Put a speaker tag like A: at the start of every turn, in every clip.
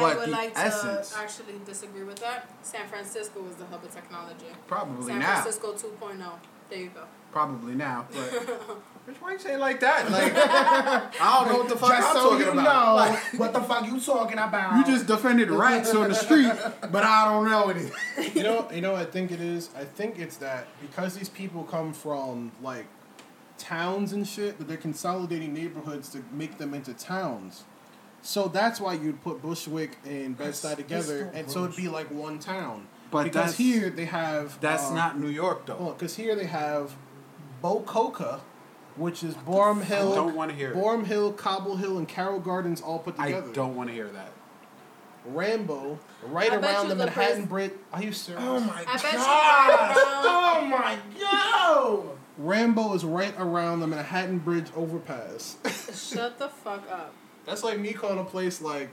A: But
B: would like
A: essence-
B: to actually disagree with that. San Francisco is the hub of technology.
A: Probably
B: San
A: now.
B: Francisco 2.0. There you go.
A: Probably now. But bitch, why you say it like that? Like I don't know what the fuck
C: Just
A: I'm
C: so
A: talking
C: you
A: about.
C: know
A: Like,
C: what the fuck you talking about.
A: you just defended rats on the street, but I don't know anything.
D: you know, you know, what I think it is. I think it's that because these people come from like towns and shit, that they're consolidating neighborhoods to make them into towns. So that's why you'd put Bushwick and
C: That's-
D: Bed-Stuy together, and so it'd be like one town.
A: But
D: because here they have
A: That's
D: uh,
A: not New York though.
D: Because here they have Bococa, which is Boerum Hill.
A: I don't wanna hear it.
D: Boerum Hill, Cobble Hill, and Carroll Gardens all put together.
A: I don't want to hear that.
D: Rambo, right
B: I
D: around the
B: the
D: Manhattan Bridge. Are you serious?
C: Oh my
B: I bet you
C: god! Oh my god!
D: Rambo is right around the Manhattan Bridge overpass.
B: Shut the fuck up.
D: That's like me calling a place like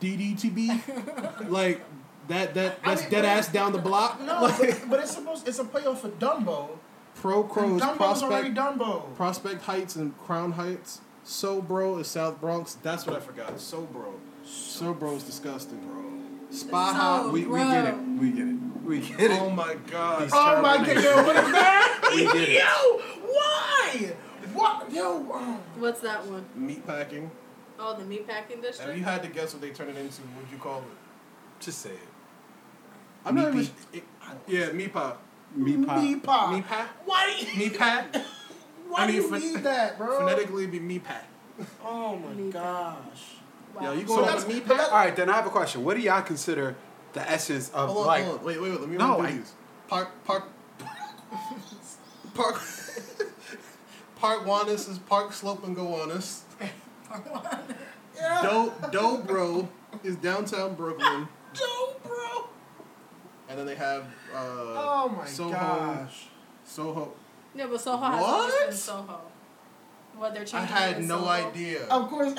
D: DDTB, like that that
C: I
D: that's
C: mean,
D: dead ass down the block.
C: No,
D: like,
C: but, but it's supposed it's a playoff for Dumbo.
D: Pro
C: And
D: Crows,
C: Dumbo's already
D: Prospect,
C: Dumbo.
D: Prospect Heights, and Crown Heights. So bro is South Bronx. That's what I forgot. So bro, so bro is disgusting, bro. Spa
B: So-
D: Hop.
A: We, we get it. We get it. We get it.
D: Oh my god.
A: He's
C: Oh my god! Yo, what is that?
A: We did it.
C: Yo, why? What? Yo, oh.
B: What's that one?
D: Meat packing.
B: Oh, the meatpacking
D: If
B: district?
D: you had to guess what they turn it into, what would you call it?
A: Just say it.
D: I'm not
A: Meat
D: even. Yeah, meat pie.
A: Meat pie.
C: Me pop.
D: Meat pie.
C: Why?
D: Meat pie.
C: Why
D: I
C: do you
D: pho-
C: need that, bro?
D: Phonetically, it'd be meat pie.
C: Oh my
B: Me
C: gosh.
B: wow.
D: Yo, you
A: So
D: going
C: that's-
D: on a meat
C: but
D: pie?
A: All right, then I have a question. What do y'all consider the essence of
D: Hold on,
A: like?
D: hold on. Wait, wait, wait. Let me
A: No,
D: run
A: I-
D: through these. Park, park, park. Park Wanus is Park Slope and Gowanus. Part 1.
C: Yeah.
D: Do Dobro is downtown Brooklyn,
C: Joe, bro.
D: and then they have uh,
C: Oh my
D: Soho,
C: gosh.
D: Soho.
B: Yeah, but Soho has always been Soho. What they're changing. I had
D: no
B: Soho.
D: idea.
C: Of course.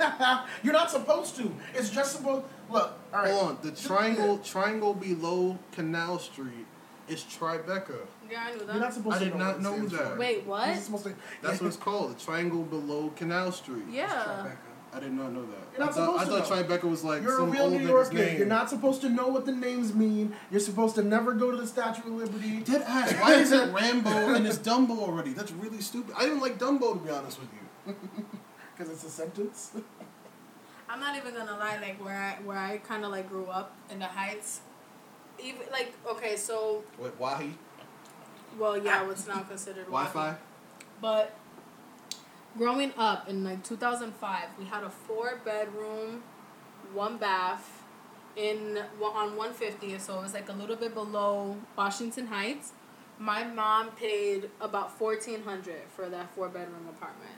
C: You're not supposed to. It's just supposed. Look, all right.
D: Hold on, the triangle, triangle below Canal Street is Tribeca.
B: Yeah, I knew
C: You're not
B: that.
C: supposed
D: I
C: to
D: did
C: know
D: not know that.
C: for.
B: Wait,
C: You're
B: what?
C: supposed to.
D: That's what it's called, the triangle below Canal Street.
B: Yeah.
D: I did not know that.
C: You're not
D: I thought, I
C: supposed
D: thought
C: to know.
D: Tribeca was like
C: You're a
D: some
C: real
D: old
C: New
D: nigga's
C: Yorker.
D: name.
C: You're not supposed to know what the names mean. You're supposed to never go to the Statue of Liberty.
D: Dead ass. Why is it Rambo and it's Dumbo already? That's really stupid. I didn't like Dumbo to be honest with you.
C: Because it's a sentence.
B: I'm not even gonna lie. Like where I where I kind of like grew up in the Heights. Even like okay, so
D: What Wahi?
B: well yeah, what's now considered
D: WaHi?
B: But growing up in like 2005, we had a four bedroom, one bath in on 150, so it was like a little bit below Washington Heights. My mom paid about 1400 for that four bedroom apartment.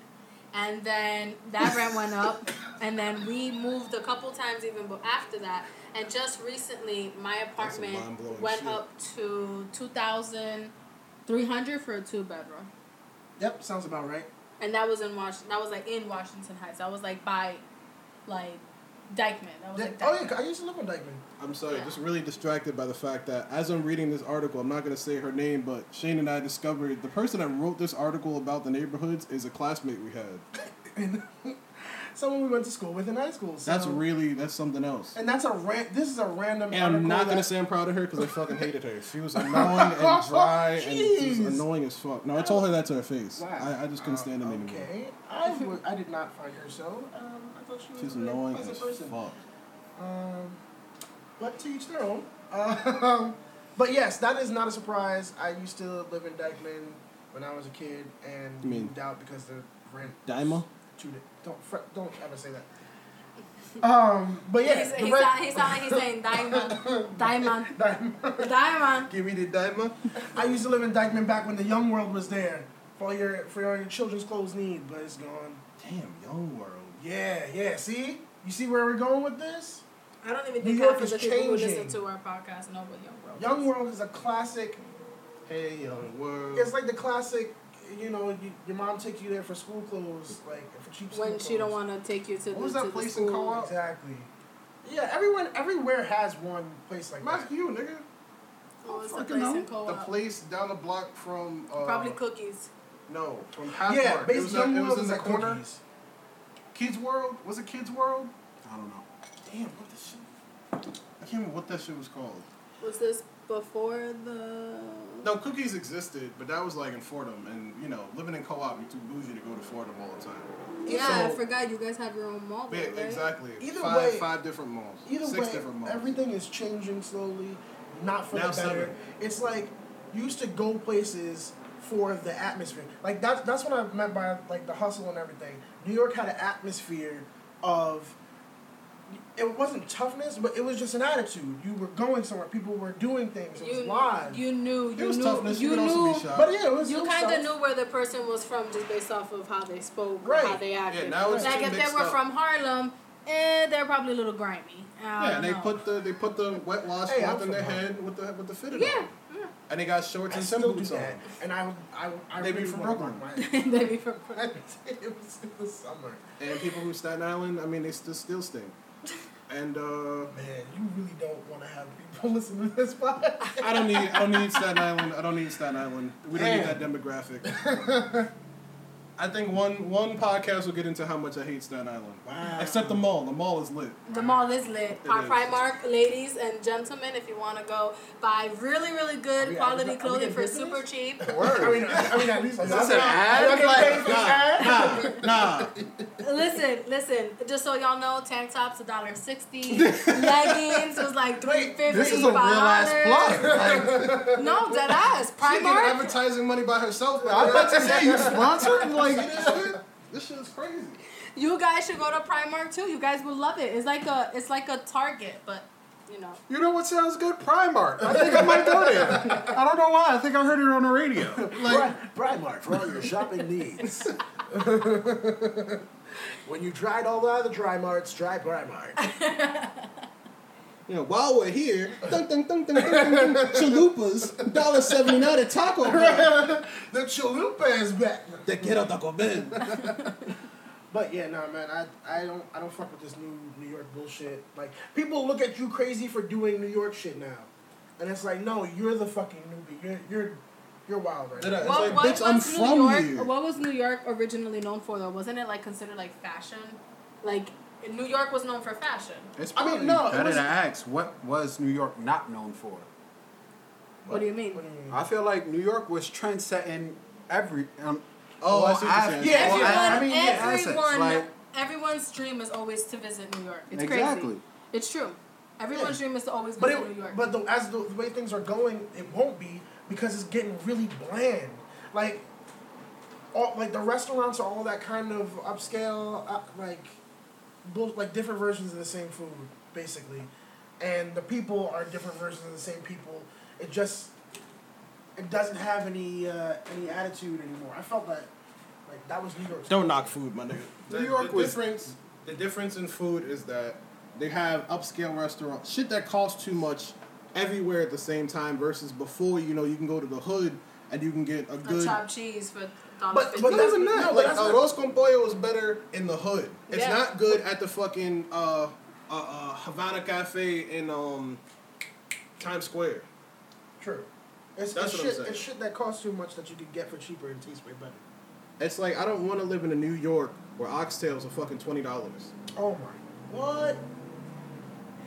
B: And then that rent went up, and then we moved a couple times even after that. And just recently, my apartment went
D: shit.
B: up to 2300 for a two bedroom.
C: Yep, sounds about right.
B: And that was in Wash. That was like in Washington Heights. That was like by, like, Dyckman. That was
C: Yeah,
B: like
C: oh yeah, I used to live on Dyckman.
D: I'm sorry,
B: Yeah.
D: just really distracted by the fact that as I'm reading this article, I'm not gonna say her name, but Shane and I discovered the person that wrote this article about the neighborhoods is a classmate we had.
C: Someone we went to school with in high school. So.
D: That's really that's something else.
C: And that's a ran- This is a random.
D: And I'm not gonna say I'm proud of her because I fucking hated her. She was annoying and dry and
C: Jeez.
D: just annoying as fuck. No, I told her that to her face.
C: Wow.
D: I, I just couldn't stand it anymore.
C: Okay, I, I did not find her so. Um, I thought she was
D: She's annoying as
C: person.
D: fuck.
C: Um, but to each their own. Um, but yes, that is not a surprise. I used to live in Dyckman when I was a kid and
D: You mean-
C: moved out because the rent.
D: Daima?
C: Too, don't don't ever say that. Um, but yeah,
B: He's,
C: the
B: he,
C: rent-
B: sound, he sound like he's saying diamond. diamond.
C: Dyckman.
B: Diamond.
D: Give me the Daima.
C: I used to live in Dyckman back when the Young World was there for all your for all your children's clothes need, but it's gone.
D: Damn, Young World.
C: Yeah, yeah. See, you see where we're going with this?
B: I don't even
C: New
B: think
C: York
B: half of
C: is
B: the people who listen to our podcast know what Young World
C: Young
B: is.
C: World is a classic.
D: Hey, Young World.
C: It's like the classic. You know, you, your mom takes you there for school clothes, like for cheap school
B: When she don't want to take you to
D: What
B: the,
D: was that
B: the
D: place in
B: school.
D: Co-op?
C: Exactly. Yeah, everyone, everywhere has one place like
D: Mask
C: that.
D: you, nigga.
B: What was the
C: Fucking
B: place
C: know.
B: in
D: The place down the block from. Uh,
B: Probably cookies.
D: No, from Pathmark.
C: Yeah,
D: it
C: based
D: was,
C: Young
D: at- it
C: World
D: was
C: is
D: in the
C: like
D: corner.
C: cookies.
D: Kids World was it Kids World?
A: I don't know.
D: Damn, what the shit? I can't remember what that shit was called.
B: Was this before the?
D: No, cookies existed, but that was like in Fordham, and you know, living in co-op, you're too bougie to go to Fordham all the time.
B: Yeah, I forgot you guys have your own mall.
D: Yeah,
B: right?
D: exactly.
C: Either
D: five,
C: way-
D: five different malls.
C: Either
D: Six
C: way,
D: different malls.
C: everything is changing slowly, not for
D: Now
C: the better.
D: seven.
C: It's like you used to go places for the atmosphere. Like that's that's what I meant by like the hustle and everything. New York had an atmosphere of it wasn't toughness, but it was just an attitude. You were going somewhere. People were doing things. It was
B: You
C: live.
B: you knew
D: It
B: you
D: was
B: knew
D: toughness. You,
B: you
D: could also
B: knew
D: be shy.
C: but yeah, it was.
B: you kind of knew where the person was from just based off of how they spoke, or
C: Right.
B: how they acted.
D: Yeah, now it's
B: like if they were
D: up.
B: from Harlem, eh, they're probably a little grimy. I
D: yeah,
B: don't
D: and they put the they put the wet washcloth
C: Hey,
D: cloth
C: I'm
D: in their
C: from
D: head with the with the fitted
B: yeah.
D: on. And they got shorts
C: I
D: and
C: still do
D: boots on.
C: and I I I
D: They be from Brooklyn.
C: rock
B: they be from. Brooklyn.
C: it was in the summer.
D: And people who Staten Island, I mean, they still still stink. And uh,
C: Man, you really don't want to have people listen to this podcast.
D: I don't need I don't need Staten Island. I don't need Staten Island. We don't need that demographic. I think one one podcast will get into how much I hate Staten Island.
C: Wow.
D: Except the mall. The mall is lit.
B: The mall is lit.
D: It
B: Our
D: is.
B: Primark, ladies and gentlemen, if you want to go buy really, really good
C: we-
B: quality
C: are we- are we
B: clothing for
C: business?
B: super cheap.
C: I mean, I mean, at least
A: Is this an ad?
C: Are y'all getting paid for this ad?
D: Nah, nah.
B: listen, listen. Just so y'all know, tank tops a dollar sixty. Leggings was like three
C: Wait,
B: fifty.
A: This is a real ass plug. Like,
B: No, dead ass.
D: She getting
B: Primark.
D: advertising money by herself.
A: I'm about to say you sponsored. Like,
D: this shit. This shit is crazy.
B: You guys should go to Primark too. You guys will love it. It's like a, it's like a Target, but you know.
A: you know what sounds good? Primark. I think I might go there. I don't know why. I think I heard it on the radio. Like,
C: Primark for all your shopping needs. when you tried all the other dry marts, try Primark.
D: You know, while we're here, dun, dun, dun, dun, dun, dun, dun, chalupas, dollar seventy nine at Taco Bell.
C: the chalupa is back.
D: Te quiero Taco Bell.
C: But yeah, nah, man, I I don't I don't fuck with this new New York bullshit. Like people look at you crazy for doing New York shit now, and it's like, no, you're the fucking newbie. You're you're you're wild right now.
D: I- It's like,
B: what
D: bitch, I'm
B: was New
D: from
B: York?
D: here.
B: What was New York originally known for though? Wasn't it like considered like fashion? Like New York was known for fashion.
A: it's
C: I mean, no, it
A: better
C: was-
A: to ask what was New York not known for.
B: What do you mean?
C: What do you mean?
A: I feel like New York was trend setting every. Um,
D: Oh,
A: all
D: I see what you're saying.
C: Yeah,
B: Everyone,
A: af- I mean, yeah, assets, like-
B: everyone's dream is always to visit New York. It's
A: exactly.
B: crazy. It's true. Everyone's
C: Yeah.
B: dream is to always
C: But
B: visit New York.
C: but the, as the, the way things are going, it won't be because it's getting really bland. Like, all like the restaurants are all that kind of upscale, uh, like, bull, like different versions of the same food, basically, and the people are different versions of the same people. It just, it doesn't have any uh, any attitude anymore. I felt that, like that was New York.
D: Don't knock food, my nigga. The,
A: New York
D: the
A: was-
D: difference. The difference in food is that they have upscale restaurants, shit that costs too much, everywhere at the same time. Versus before, you know, you can go to the hood and you can get a
B: a
D: good.
B: chopped cheese for dollar
C: But-
B: fifty.
C: but
D: Not
C: that's-
D: even that.
C: no,
D: like
C: that's not-
D: arroz con pollo is better in the hood. It's
B: Yeah.
D: not good at the fucking uh, uh, uh, Havana Cafe in um, Times Square.
C: True. It's,
D: That's
C: it's
D: what I'm
C: shit. It's shit that costs too much that you could get for cheaper and tastes way better.
D: It's like I don't want to live in a New York where oxtails are fucking twenty dollars.
C: Oh my. What?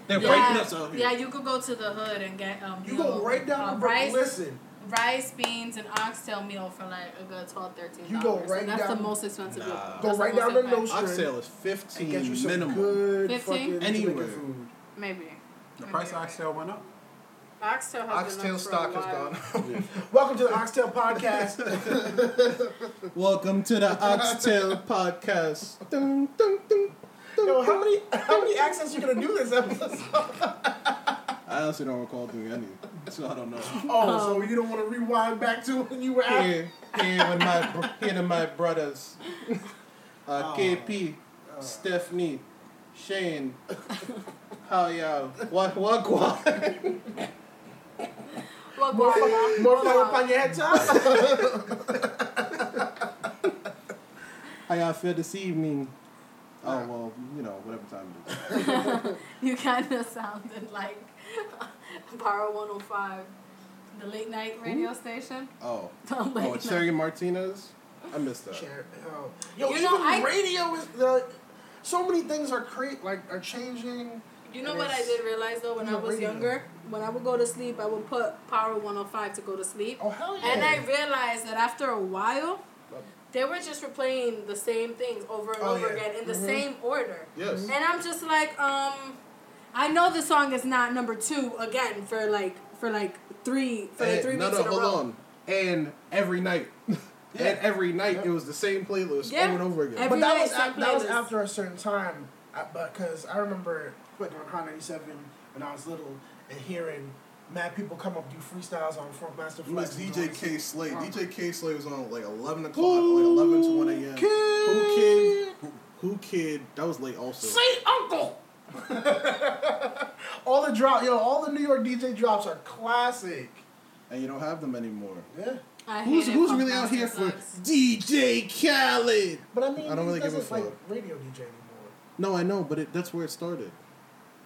D: They're
B: yeah,
D: raping us out here.
B: yeah, you could go to the hood and get um.
C: You
B: know,
C: go right down
B: uh,
C: the Brook-
B: rice,
C: Listen,
B: rice, beans, and oxtail meal for like a good 12 13
C: You go right
B: and that's
C: down-
B: the most expensive.
A: Nah.
B: that's
C: Go
B: the
C: right
B: most
C: down the
B: expensive.
C: nose-
D: Oxtail is
C: and
D: fifteen
C: get you some
D: minimum.
C: good
B: 15?
C: fucking
D: Anywhere.
C: Jamaican food.
B: Maybe.
A: The
B: Maybe.
A: price of oxtail went up.
B: Oxtail has been
D: Oxtail
B: up a
D: stock has
B: while.
D: gone.
C: Welcome to the Oxtail Podcast.
D: Welcome to the Oxtail Podcast. Dun, dun, dun, dun,
C: Yo, how many how many accents you gonna do this episode?
D: I honestly don't recall doing any, so I don't know.
C: Oh, so you don't want to rewind back to when you were out?
D: Here, here with my br- here to my brothers, uh,
C: Oh.
D: KP, Stephanie, Shane. How y'all? What what what?
B: Well,
C: More,
B: guava.
C: more flour on your head top?
D: How y'all feel this evening? Oh well, you know whatever time it is.
B: You kind of sounded like Power 105, the late night radio station.
D: Oh,
B: The late
D: oh,
B: night.
D: Cherry Martinez. I missed that.
C: Share- oh. Yo,
B: You
C: even
B: know, I-
C: radio is the so many things are create like are changing.
B: You know what I did realize though when I was
C: radio.
B: younger? When I would go to sleep, I would put Power 105 to go to sleep.
C: Oh hell yeah!
B: And I realized that after a while, they were just replaying the same things over and
C: Oh,
B: over
C: yeah.
B: again in the
C: Mhm.
B: same order.
D: Yes.
B: And I'm just like, um, I know the song is not number two again for like for like three for like three
D: no,
B: weeks
D: no,
B: in a
D: hold
B: row.
D: on. And every night.
C: Yeah.
D: And every night
C: Yep.
D: it was the same playlist
B: Yeah.
D: over and over again.
B: Every-
C: but that
B: night,
C: was
B: same
C: af- that was after a certain time. Because I remember putting on Hot 97 when I was little and hearing mad people come up do freestyles on Funk Master
D: It was
C: Flex. and
D: DJ K
C: this.
D: Slay.
C: Um,
D: DJ Kay Slay was on like 11 o'clock, like 11 to 1 a.m. Whoo Kid? Who, Whoo Kid? That was late also.
C: Say uncle. all the drop, yo, all the New York DJ drops are classic.
D: And you don't have them anymore.
C: Yeah,
B: I
D: Who's,
B: hated
D: who's
B: Funk
D: really out here for
B: Flex.
D: DJ Khaled?
C: but I mean,
D: I don't
C: he
D: really give a
C: doesn't, like
D: fuck.
C: radio DJ anymore.
D: No, I know, but it, that's where it started.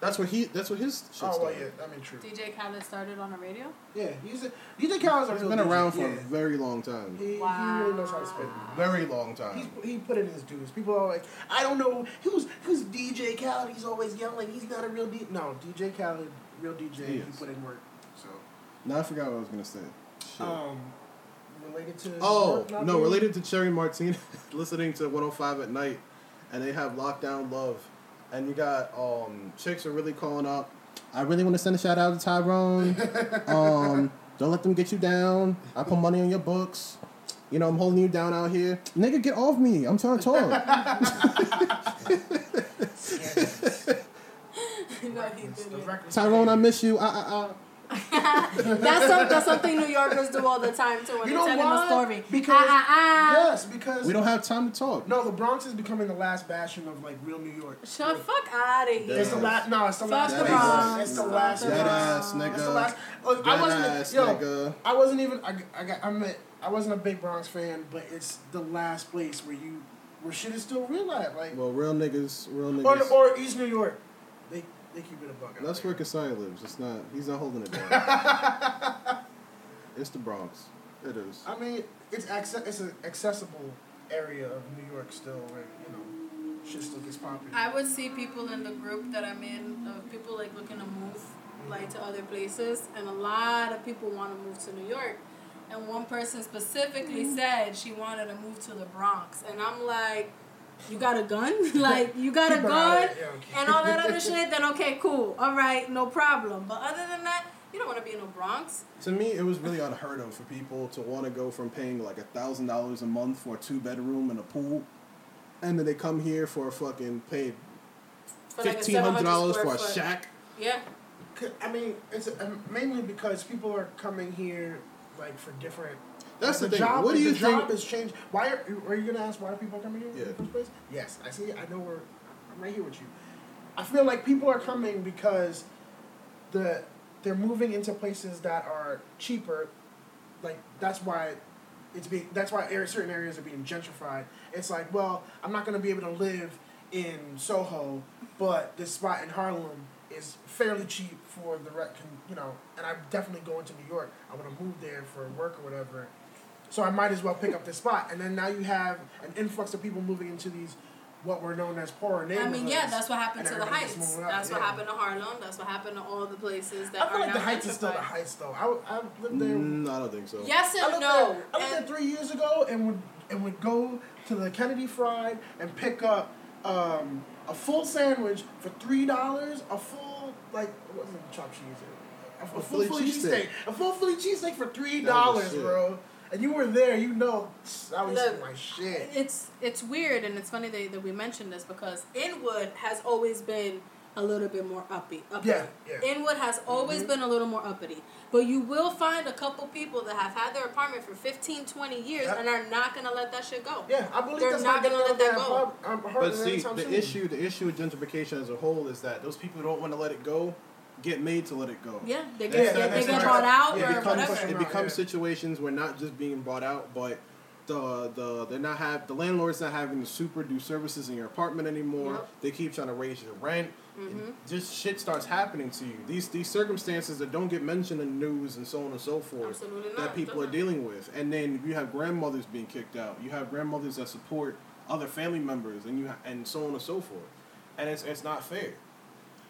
D: That's what he. That's where his shit
C: Oh well,
D: started.
C: yeah, I mean, true.
B: DJ Khaled started on the radio.
C: Yeah, he's a, DJ Khaled's a
D: He's
C: real
D: been
C: DJ,
D: around for
C: yeah.
D: a very long time.
C: He,
B: Wow.
C: he really knows how to spit.
D: Very long time.
C: He's, he put in his dues. People are like, I don't know who's who's DJ Khaled. He's always yelling. He's not a real DJ. No, DJ Khaled, real DJ.
D: He
C: He,
D: is.
C: put in work. So,
D: Now I forgot what I was gonna say. Shit.
C: um, related to
D: oh
C: work not
D: no, related to Cherry Martinez, listening to 105 at night, and they have Lockdown Love, and you got um chicks are really calling up. I really want to send a shout out to Tyrone. um, don't let them get you down. I put money on your books. You know, I'm holding you down out here. Nigga, get off me. I'm trying to talk.
B: no, he
C: The
B: didn't.
C: records-
D: Tyrone, I miss you. Uh, uh, uh.
B: That's, some, that's something New Yorkers do all the time too when
C: You
B: they're
C: know
B: telling
C: why?
B: a story.
C: Because
B: ah, ah, ah.
C: yes, because
D: We don't have time to talk.
C: no, the Bronx is becoming the last bastion of like real New York.
B: Shut fuck out of here.
C: It's the last. No, it's the
B: Fuck
C: last.
B: the
C: place.
B: Bronx.
C: It's the last.
D: Dead ass, nigga.
C: It's the last. Look, I wasn't.
D: ass,
C: yo,
D: nigga.
C: I wasn't even. I, I got. I meant. I wasn't a big Bronx fan, but it's the last place where you, where shit is still real life. Like,
D: Well, real niggas, real
C: or,
D: niggas.
C: or East New York, they they keep it a buck. out
D: That's
C: there.
D: where Kasai lives. It's not. He's not holding it down. it's the Bronx. It is.
C: I mean, it's acce- It's an accessible area of New York still, where you know, shit still gets popular.
B: I would see people in the group that I'm in of people like looking to move like to other places, and a lot of people want to move to New York. And one person specifically mm-hmm. said she wanted to move to the Bronx, and I'm like, you got a gun? like you got a
C: Keep her out
B: gun?
C: yeah, okay.
B: and all that other shit? Then okay, cool, all right, no problem. But other than that, you don't want to be in the Bronx.
D: To me, it was really unheard of for people to want to go from paying like a thousand dollars a month for a two bedroom and a pool, and then they come here for a fucking paid
B: For like a
D: fifteen hundred dollars for
B: square
D: a
B: foot.
D: shack.
B: Yeah.
C: I mean, it's um, mainly because people are coming here like for different.
D: That's the,
C: the
D: thing.
C: job.
D: what do you
C: the
D: think?
C: job has changed. Why are, are you gonna ask why are people coming here
D: Yeah.
C: in the first place? Yes, I see. I know we're. I'm right here with you. I feel like people are coming because the they're moving into places that are cheaper. Like that's why it's being. That's why area, certain areas are being gentrified. It's like, well, I'm not gonna be able to live in Soho, but this spot in Harlem is fairly cheap for the rec. You know, and I'm definitely going to New York. I want to move there for work or whatever. So I might as well pick up the spot, and then now you have an influx of people moving into these what were known as poorer neighborhoods.
B: I mean, yeah, that's what happened to the Heights.
C: moving up,
B: That's what happened to Harlem. That's what happened to all the places that
C: I feel
B: are
C: like the Heights is still the. Heights, though. I, I lived there.
D: Mm, I don't think so.
B: Yes
C: I
B: and
C: lived
B: no.
C: there. I lived there three years ago, and would and would go to the Kennedy Fried and pick up um, a full sandwich for three dollars. A full like what was it, chopped cheese? A, a full
D: Philly
C: Philly
D: cheesesteak.
C: cheesesteak. A full Philly cheesesteak for three dollars, bro. And you were there, you know, I was
B: Look,
C: my shit.
B: it's it's weird and it's funny that, that we mentioned this because Inwood has always been a little bit more uppy. uppity.
C: Yeah, yeah.
B: Inwood has always
C: Mhm.
B: been a little more uppity. But you will find a couple people that have had their apartment for 15, 20 years
C: Yeah.
B: and are not going to let that shit go.
C: Yeah, I believe
B: They're
C: that's
B: not
C: not
B: gonna let that go.
D: But see, the issue, the issue with gentrification as a whole is that those people don't want to let it go, get made to let it go.
B: Yeah, they
C: Yeah,
B: get,
C: yeah,
B: they,
C: that's
B: get brought out
C: Yeah,
B: or
D: it becomes
B: whatever.
D: it becomes
C: yeah.
D: situations where not just being brought out, but the the they're not have the landlord's not having to super do services in your apartment anymore.
B: Yep.
D: They keep trying to raise your rent. and
B: Mhm.
D: Just shit starts happening to you. These these circumstances that don't get mentioned in the news and so on and so forth
B: Absolutely not.
D: that people are
B: Doesn't.
D: dealing with. And then you have grandmothers being kicked out. You have grandmothers that support other family members, and you ha- and so on and so forth, and it's it's not fair.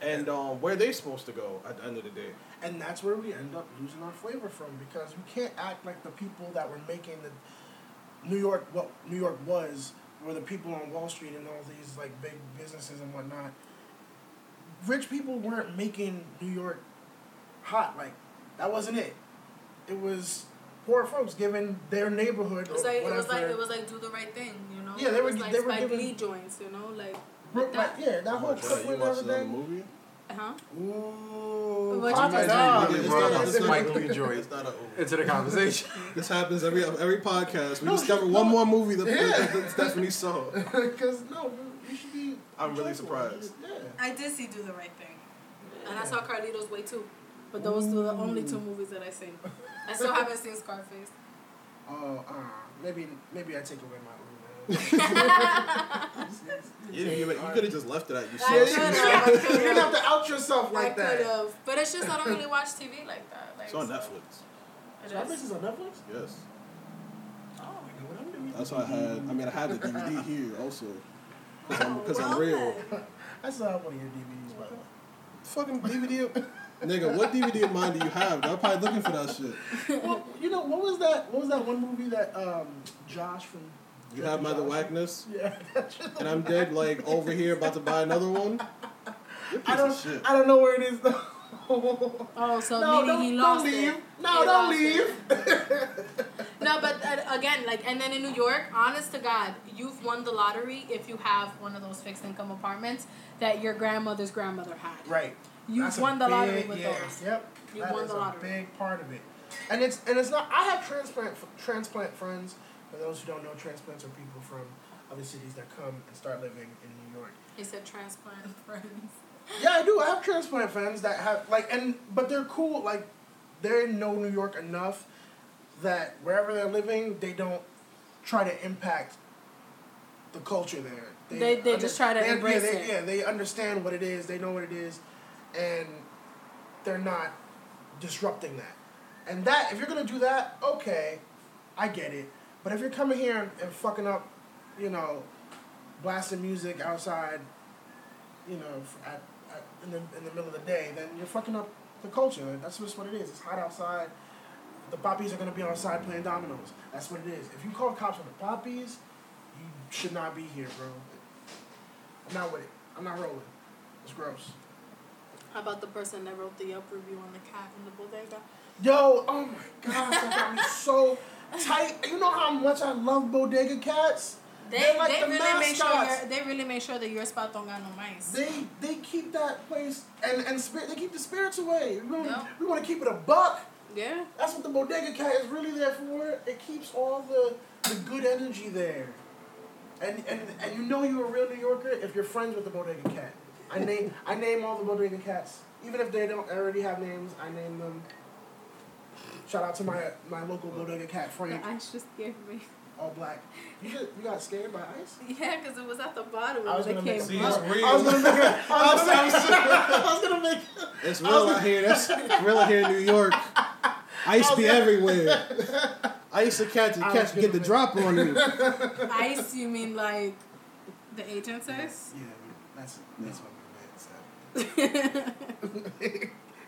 D: And um, where are they supposed to go at the end of the day?
C: And that's where we end up losing our flavor from because we can't act like the people that were making the New York what New York was were the people on Wall Street and all these like big businesses and whatnot. Rich people weren't making New York hot like that wasn't it. It was poor folks giving their neighborhood
B: It was like it was like it was like do the right thing, you know.
C: Yeah, they
B: It
C: were-
B: was like
C: they were
B: Spike
C: giving-
B: Lee joints, you know, like
C: Bro-
B: like
C: like, yeah, that whole
D: Watch that.
C: Brooklyn
D: You
C: and
D: watched the
C: everything.
D: movie?
B: huh?
C: Ooh,
B: What you
C: Papa
B: just
C: Dog.
A: said?
D: It's
A: Brought
D: not a-
A: up
D: it's not a-
A: Spike Lee joint
D: It's not a.
A: into the conversation.
D: This happens every every podcast. We
C: No,
D: discover
C: no.
D: one more movie that,
C: Yeah.
D: that, that Stephanie saw.
C: Because no, you should be.
D: I'm really surprised.
C: Yeah.
B: I did see Do the Right Thing, and I saw Carlito's Way too, but those were the only two movies that I seen. I still haven't seen Scarface.
C: Oh, uh, maybe maybe I take away my own.
D: You, you, you could have just left it at you.
B: I
D: saw
B: could
D: it.
C: you didn't have to out yourself like
B: I
C: that.
B: could have, but it's just I don't really watch TV like that. Like,
D: It's on
B: so-
D: Netflix.
B: It
C: Netflix
B: is.
C: is on Netflix.
D: Yes.
C: Oh, I know what I'm doing.
D: That's why I had. I mean, I have the DVD here also. Because I'm, cause I'm real.
C: I still have one of your DVDs, by the way.
D: Fucking DVD. Nigga, what DVD of mine do you have? I'm probably looking for that shit.
C: well, you know what was that? What was that one movie that um, Josh from?
D: You have my the Wackness,
C: Yeah,
D: and I'm dead like over here about to buy another one. You're a piece
C: I don't.
D: shit.
C: I don't know where it is though.
B: Oh, so
C: no,
B: meaning
C: don't,
B: he
C: don't
B: lost
C: leave.
B: it.
C: No,
B: He
C: don't leave.
B: No, but uh, again, like, and then in New York, honest to God, you've won the lottery if you have one of those fixed income apartments that your grandmother's grandmother had.
C: Right.
B: You've
C: That's
B: won the lottery with
C: yeah,
B: those.
C: Yep.
B: You
C: That
B: won
C: is
B: the
C: a
B: lottery.
C: big part of it. And it's and it's not. I have transplant transplant friends. For those who don't know, transplants are people from other cities that come and start living in New York.
B: He said transplant friends.
C: Yeah, I do. I have transplant friends that have like and but they're cool. Like they know New York enough that wherever they're living, they don't try to impact the culture there.
B: They- they just try to
C: they-
B: embrace
C: yeah, they,
B: it.
C: Yeah, they understand what it is. They know what it is, and they're not disrupting that. And that if you're gonna do that, okay, I get it. But if you're coming here and, and fucking up, you know, blasting music outside, you know, at, at in the in the middle of the day, then you're fucking up the culture. That's just what it is. It's hot outside. The poppies are gonna be outside playing dominoes. That's what it is. If you call cops on the poppies, you should not be here, bro. I'm not with it. I'm not rolling. It's gross.
B: How about the person that wrote the Yelp review on the cat in the bodega?
C: Yo, oh my gosh, that got me so tight. You know how much I love bodega cats?
B: They,
C: They're like
B: they
C: the
B: really make sure
C: mascots.
B: they really make sure that your spot don't got no mice.
C: They they keep that place and and spirit. They keep the spirits away. We want, we want to keep it a buck.
B: Yeah.
C: That's what the bodega cat is really there for. It keeps all the the good energy there. And and and you know you're a real New Yorker if you're friends with the bodega cat. I name I name all the bodega cats. Even if they don't already have names, I name them. Shout out to my my local bodega cat
B: The ice just scared me.
C: all black. You get, you got scared by ice?
B: Yeah, because it was at the bottom
C: I was gonna
B: it
C: make
B: came
D: See,
B: up.
D: it's real.
C: I was gonna make a, I was gonna make, I was gonna make
D: It's real out here. That's real out here in New York. Ice be everywhere. I used to catch
C: I
D: catch get the
C: gonna
D: drop on you.
B: Ice, you mean like the agent says?
C: Yeah, that's that's what we meant. So.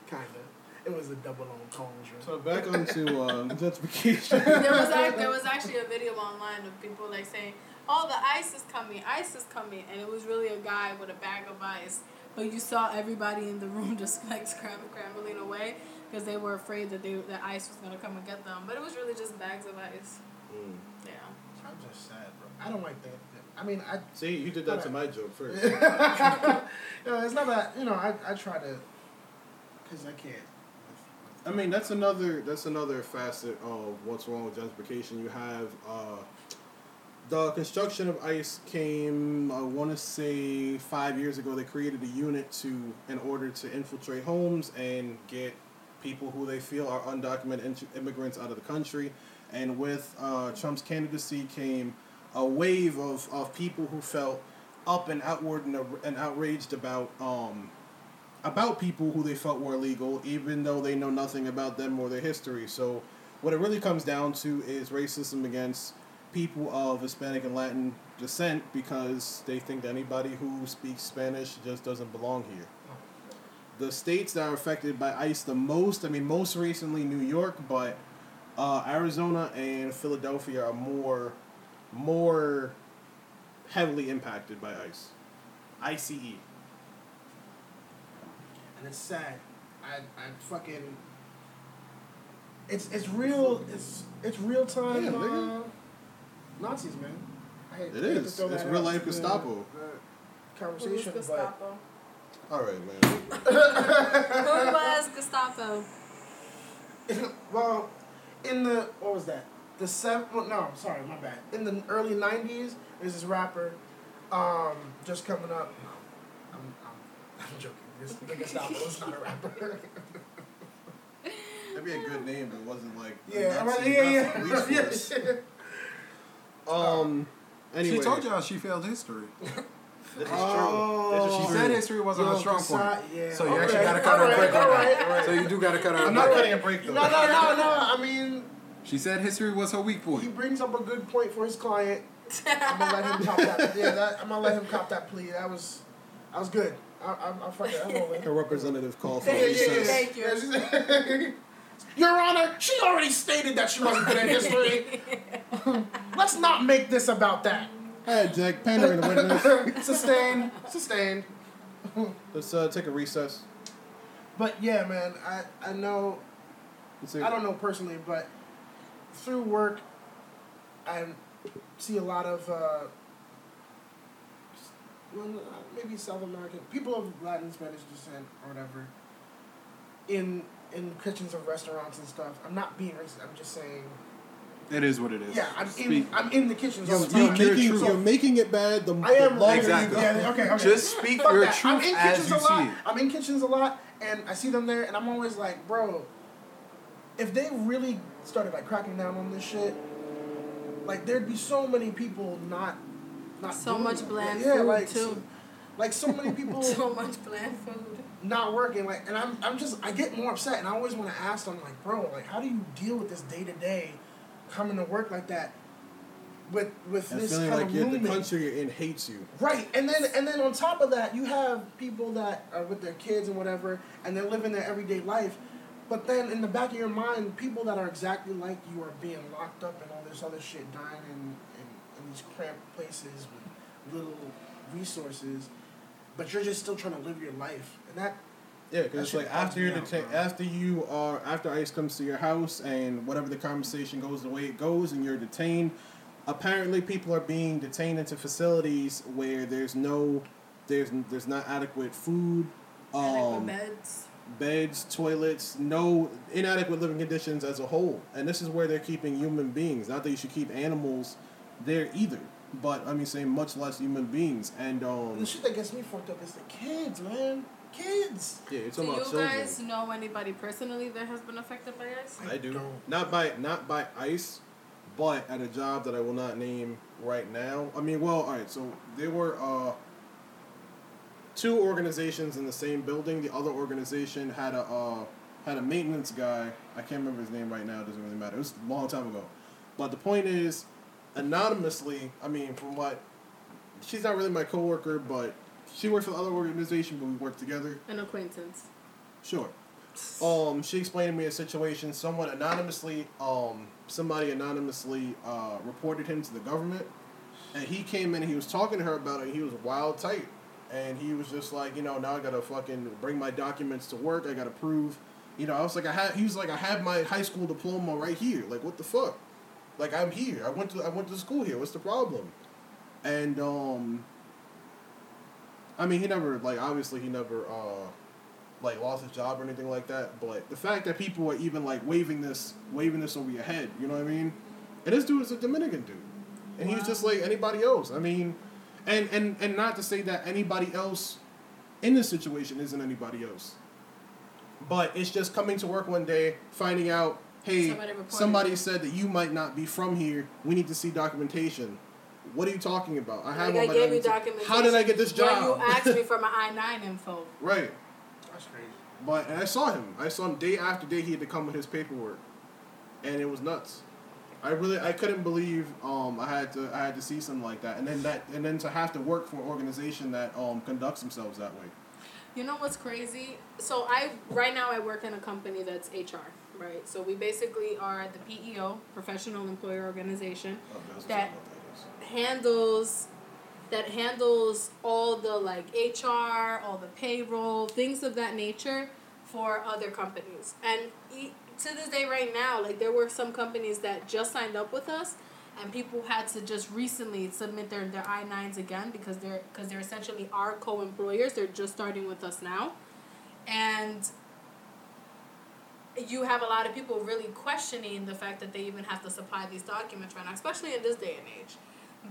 C: Kinda. It was a double entendre.
D: So back onto um, gentrification.
B: there was ac- there was actually a video online of people like saying, "Oh, the ice is coming, ice is coming," and it was really a guy with a bag of ice. But you saw everybody in the room just like scrambling, scrambling away because they were afraid that they that ice was gonna come and get them. But it was really just bags of ice.
D: Mm.
B: Yeah.
C: I'm just sad, bro. I don't like that. I mean, I.
D: See, you did that to my joke first.
C: you know, it's not that. You know, I I try to. Cause I can't.
D: I mean, that's another that's another facet of what's wrong with gentrification. You have uh, the construction of ICE came. I want to say five years ago. They created a unit to in order to infiltrate homes and get people who they feel are undocumented immigrants out of the country. And with uh, Trump's candidacy came a wave of, of people who felt up and outward and, and outraged about um, about people who they felt were illegal, even though they know nothing about them or their history. So, what it really comes down to is racism against people of Hispanic and Latin descent because they think that anybody who speaks Spanish just doesn't belong here. The states that are affected by ICE the most, I mean, most recently New York, but uh, Arizona and Philadelphia are more, more heavily impacted by ICE. ICE.
C: And it's sad. I I fucking. It's it's real. It's it's real time.
D: Yeah,
C: uh. Nazis, man. I hate,
D: It
C: I hate
D: is.
C: throw
D: It's real life
C: to the-
D: Gestapo.
C: the
B: Who was
C: Conversation, but
B: Gestapo?
D: All right, man.
B: Who was Gestapo?
C: well, in the what was that? The seven? Well, no, sorry, my bad. In the early '90s, there's this rapper, um, just coming up. I'm, I'm, I'm joking. This the Gestapo not a rapper.
D: That'd be a good name, but it wasn't like.
C: yeah, I'm
D: Nazi-
C: yeah,
D: police
C: yeah, yeah.
D: Um. Anyway,
A: She told y'all she failed history.
D: This is
C: Oh.
D: true. This
A: She
D: is
A: said history wasn't her
C: Yo,
A: strong point.
C: Yeah,
A: So you
C: okay,
A: actually gotta cut her a break on
C: alright,
A: that.
C: alright.
A: So you do gotta cut her a
D: I'm not cutting a break though.
C: No, no, no, no. I mean,
A: She said history was her weak point.
C: he brings up a good point for his client. I'm gonna let him cop that. Yeah, that, I'm gonna let him cop that plea. That was, that was good. I, I, I fuck it. I'm rolling.
D: Her representative called for
C: Yeah, yeah, yeah,
D: recess.
B: Thank you.
C: Your Honor, she already stated that she wasn't good at history. Let's not make this about that.
D: Hey, Jack, pandering the witness.
C: sustained, sustained.
D: Let's uh, take a recess.
C: But yeah, man, I, I know I don't know personally, but through work, I see a lot of uh, well, uh, maybe South American people of Latin Spanish descent or whatever in in kitchens of restaurants and stuff. I'm not being racist. I'm just saying.
A: It is what it is.
C: Yeah, I'm in.
A: Speak.
C: I'm in the kitchens all
D: You're,
C: the
D: you're
C: time.
A: Speak your
D: making,
A: truth.
D: you're making it bad the,
C: I am
D: the longer
A: Exactly.
D: you go.
C: Yeah, okay, okay.
A: Just speak
C: Fuck
A: your
C: that. I'm
A: truth
C: in
A: as
C: kitchens
A: you
C: a lot.
A: see it.
C: I'm in kitchens a lot, and I see them there, and I'm always like, bro, if they really started like cracking down on this shit, like there'd be so many people not, not
B: So
C: doing
B: much
C: it.
B: bland
C: yeah,
B: food,
C: like,
B: too.
C: So, like so many people
B: so much bland food.
C: not working. Like, and I'm, I'm just, I get more upset, and I always want to ask them, like, bro, like, how do you deal with this day to day, coming to work like that, with with
D: And
C: this kind
D: like
C: of
D: you're, the country you're in hates you.
C: Right, and then and then on top of that, you have people that are with their kids and whatever, and they're living their everyday life. But then in the back of your mind, people that are exactly like you are being locked up and all this other shit, dying in, in, in these cramped places with little resources, but you're just still trying to live your life, and that
D: Yeah, because it's like after you're
C: out,
D: deta-
C: bro.
D: after you are after ICE comes to your house and whatever the conversation goes the way it goes and you're detained. Apparently, people are being detained into facilities where there's no, there's there's not adequate food,
B: Adequate
D: um,
B: beds.
D: beds, toilets, no inadequate living conditions as a whole. And this is where they're keeping human beings. Not that you should keep animals there either, but I mean, saying much less human beings. And um,
C: the shit that gets me fucked up is the kids, man, kids.
D: yeah, it's
B: Do
D: about
B: you
D: children.
B: guys know anybody personally that has been affected by this?
D: I do.
C: don't.
D: Not by not by ICE, but at a job that I will not name right now. I mean, well, all right. So there were uh, two organizations in the same building. The other organization had a uh, had a maintenance guy. I can't remember his name right now. It doesn't really matter. It was a long time ago. But the point is, anonymously. I mean, from what she's not really my coworker, but she works for the other organization, but we work together.
B: An acquaintance.
D: Sure. Um, she explained to me a situation. Someone anonymously, um, somebody anonymously uh, reported him to the government, and he came in. and He was talking to her about it. He was wild tight, and he was just like, you know, now I gotta fucking bring my documents to work. I gotta prove, you know. I was like, I had. He was like, I have my high school diploma right here. Like, what the fuck? Like, I'm here. I went to I went to school here. What's the problem? And um, I mean, he never like obviously he never uh like lost his job or anything like that. But the fact that people are even like waving this, waving this over your head, you know what I mean? And this dude is a Dominican dude, and he's
B: Wow.
D: just like anybody else. I mean, and and and not to say that anybody else in this situation isn't anybody else, but it's just coming to work one day, finding out, hey,
B: Somebody
D: somebody said that you might not be from here. We need to see documentation. What are you talking about? I have
B: Like
D: all
B: I
D: my
B: gave you
D: documentation.
B: documentation.
D: How did I get this
B: When
D: job?
B: you asked me for my I nine info.
D: right.
C: That's crazy.
D: But and I saw him. I saw him day after day. He had to come with his paperwork, and it was nuts. I really I couldn't believe um I had to I had to see something like that and then that and then to have to work for an organization that um conducts themselves that way.
B: You know what's crazy? So I right now I work in a company that's HR, right? So we basically are the PEO, professional employer organization,
D: Oh,
B: That-
D: what that is.
B: handles that handles all the like HR, all the payroll, things of that nature for other companies. And to this day right now, like there were some companies that just signed up with us and people had to just recently submit their, their I-9s again because they're because they're essentially our co-employers. They're just starting with us now. And you have a lot of people really questioning the fact that they even have to supply these documents right now, especially in this day and age.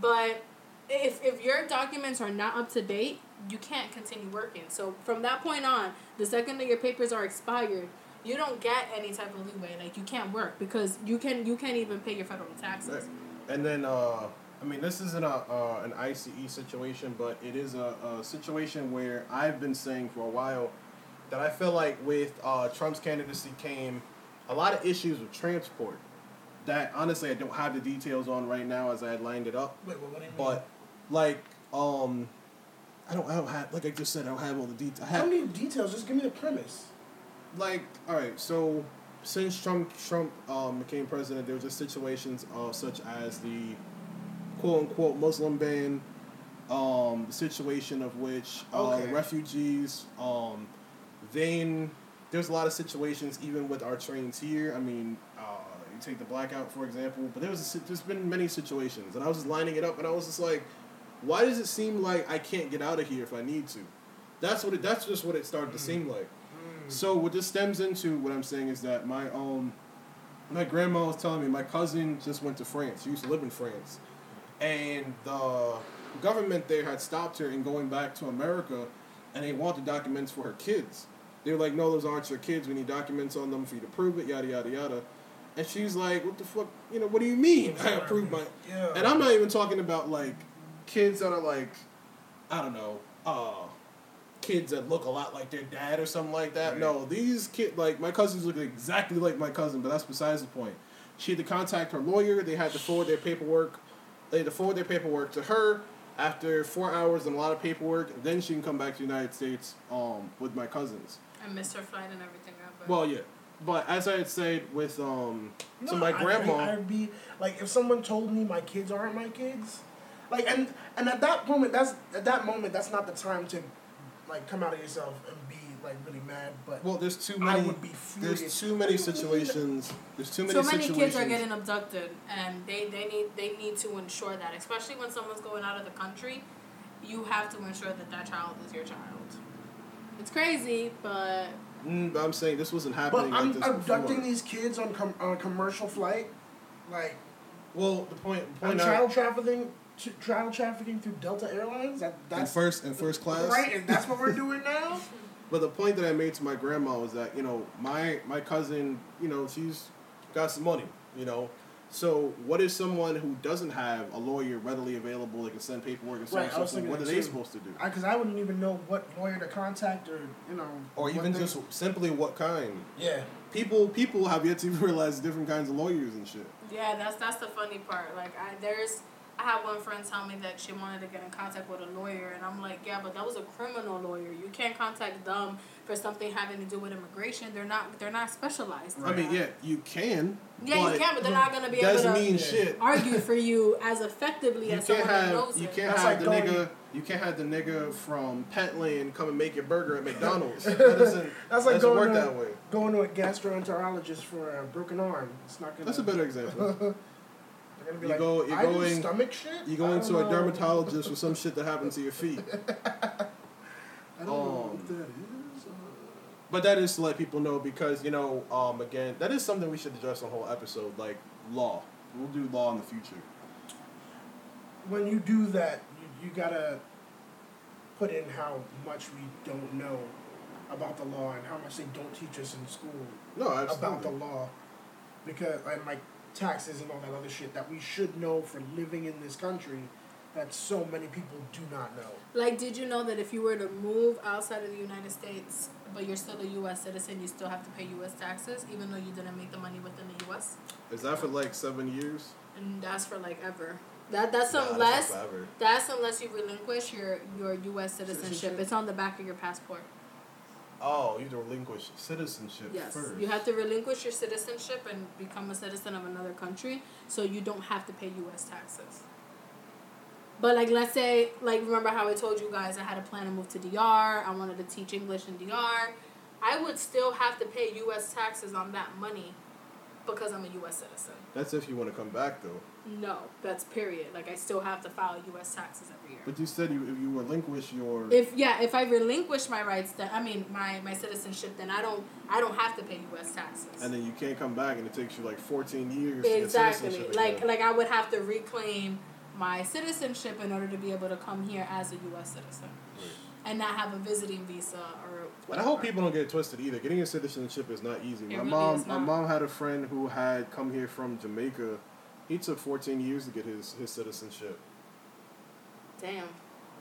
B: But if, if your documents are not up to date, you can't continue working. So from that point on, the second that your papers are expired, you don't get any type of leeway. Like you can't work because you can you can't even pay your federal taxes.
D: And then, uh, I mean, this isn't a uh, an ICE situation, but it is a, a situation where I've been saying for a while that I feel like with uh, Trump's candidacy came a lot of issues with transport that honestly I don't have the details on right now as I had lined it up.
C: Wait, what, what do you mean?
D: But like, um, I don't, I don't have like I just said, I don't have all the details. I
C: don't need details. Just give me the premise.
D: like all right so since trump trump um, became president there was just situations uh, such as the quote-unquote muslim ban um, the situation of which uh,
C: Okay.
D: refugees um, then there's a lot of situations even with our trains here i mean uh, you take the blackout for example but there was a, there's been many situations and i was just lining it up and i was just like why does it seem like i can't get out of here if i need to that's what it, that's just what it started to seem like so what this stems into, what I'm saying is that my um, my grandma was telling me my cousin just went to France. She used to live in France, and the government there had stopped her in going back to America, and they wanted documents for her kids. They were like, "No, those aren't your kids. We need documents on them for you to prove it." Yada yada yada. And she's like, "What the fuck? You know, what do you mean? I approve my?"
C: Yeah.
D: And I'm not even talking about like kids that are like, I don't know, uh, kids that look a lot like their dad or something like that.
C: Right.
D: No, these kid like my cousins look exactly like my cousin, but that's besides the point. She had to contact her lawyer. They had to forward their paperwork. They had to forward their paperwork to her. After four hours and a lot of paperwork, then she can come back to the United States um, with my cousins.
B: I missed her flight and everything. But
D: Well, yeah, but as I had said with um, so
C: No,
D: my
C: I-
D: grandma.
C: I, would be like if someone told me my kids aren't my kids, like and and at that moment that's at that moment that's not the time to like come out of yourself and be like really mad. But
D: well, there's too many.
C: I
D: many.
C: would be furious.
D: There's too many situations. There's too many
B: so many
D: situations.
B: kids are getting abducted and they, they need they need to ensure that especially when someone's going out of the country you have to ensure that that child is your child it's crazy but
D: Mm, but I'm saying this wasn't happening.
C: but
D: happening
C: I'm
D: like this
C: abducting
D: before.
C: these kids on com- on a commercial flight, like
D: Well, the point, the
C: I'm child trafficking, ch- child trafficking through Delta Airlines. That
D: in
C: that's
D: first in first class.
C: right, and that's what we're doing now.
D: But the point that I made to my grandma was that you know my my cousin, you know, she's got some money, you know. So what is someone who doesn't have a lawyer readily available that can send paperwork and so on
C: Right,
D: and so
C: was
D: forth?
C: thinking
D: What are they
C: too.
D: supposed to do?
C: Because I, wouldn't even know what lawyer to contact or you know.
D: Or even
C: they-
D: just simply what kind?
C: yeah.
D: People people have yet to realize different kinds of lawyers and shit.
B: yeah that's that's the funny part like i there's i had one friend tell me that she wanted to get in contact with a lawyer and i'm like yeah but that was a criminal lawyer you can't contact them for something having to do with immigration they're not they're not specialized in
D: I mean, yeah, you can.
B: yeah
D: but
B: you can but they're not going to be able to
D: mean shit.
B: argue for you as effectively
D: You
B: as
D: can't
B: someone that
D: have
B: knows
D: you
B: it.
D: can't
C: That's
D: have
C: like
D: the
C: going-
D: nigga you can't have the nigga from Petland come and make your burger at McDonald's. that doesn't
C: That's like
D: doesn't
C: going
D: work
C: to,
D: that way.
C: going to a gastroenterologist for a broken arm. It's not gonna.
D: That's a better example.
C: They're gonna be
D: You
C: like,
D: go- you're
C: I do
D: going-
C: stomach shit.
D: You
C: I
D: go
C: don't
D: into a dermatologist for some shit that happened to your feet.
A: I don't know
D: Um,
A: what that is. Uh,
D: But that is to let people know because, you know, um, again, that is something we should address on the whole episode, like law. We'll do law in the future.
C: When you do that, you, you gotta put in how much we don't know about the law and how much they don't teach us in school
D: No, absolutely.
C: about the law, because and like taxes and all that other shit that we should know for living in this country, that so many people do not know.
B: Like, did you know that if you were to move outside of the United States, but you're still a U.S. citizen, you still have to pay U.S. taxes, even though you didn't make the money within the U.S.
D: Is that for like seven years?
B: And that's for like ever. That that's
D: Nah,
B: unless
D: forever.
B: that's unless you relinquish your your U.S. citizenship.
C: Citizenship?
B: It's on the back of your passport.
D: Oh, you have to relinquish citizenship
B: Yes,
D: first.
B: you have to relinquish your citizenship and become a citizen of another country, so you don't have to pay U.S. taxes. But like, let's say, like, remember how I told you guys I had a plan to move to DR. I wanted to teach English in DR. I would still have to pay U.S. taxes on that money because I'm a U.S. citizen.
D: That's if you want to come back though.
B: No, that's period. Like, I still have to file U.S. taxes every year.
D: But you said you if you relinquish your
B: If yeah, if I relinquish my rights, then I mean my, my citizenship, then I don't I don't have to pay U.S. taxes.
D: and then you can't come back and it takes you like fourteen years to
B: Exactly.
D: get citizenship
B: Like
D: again.
B: like I would have to reclaim my citizenship in order to be able to come here as a U.S. citizen and not have a visiting visa or.
D: And I hope people don't get it twisted either. Getting a citizenship is not easy.
B: It
D: my
B: really
D: mom, my mom had a friend who had come here from Jamaica. He took 14 years to get his, his citizenship.
B: Damn.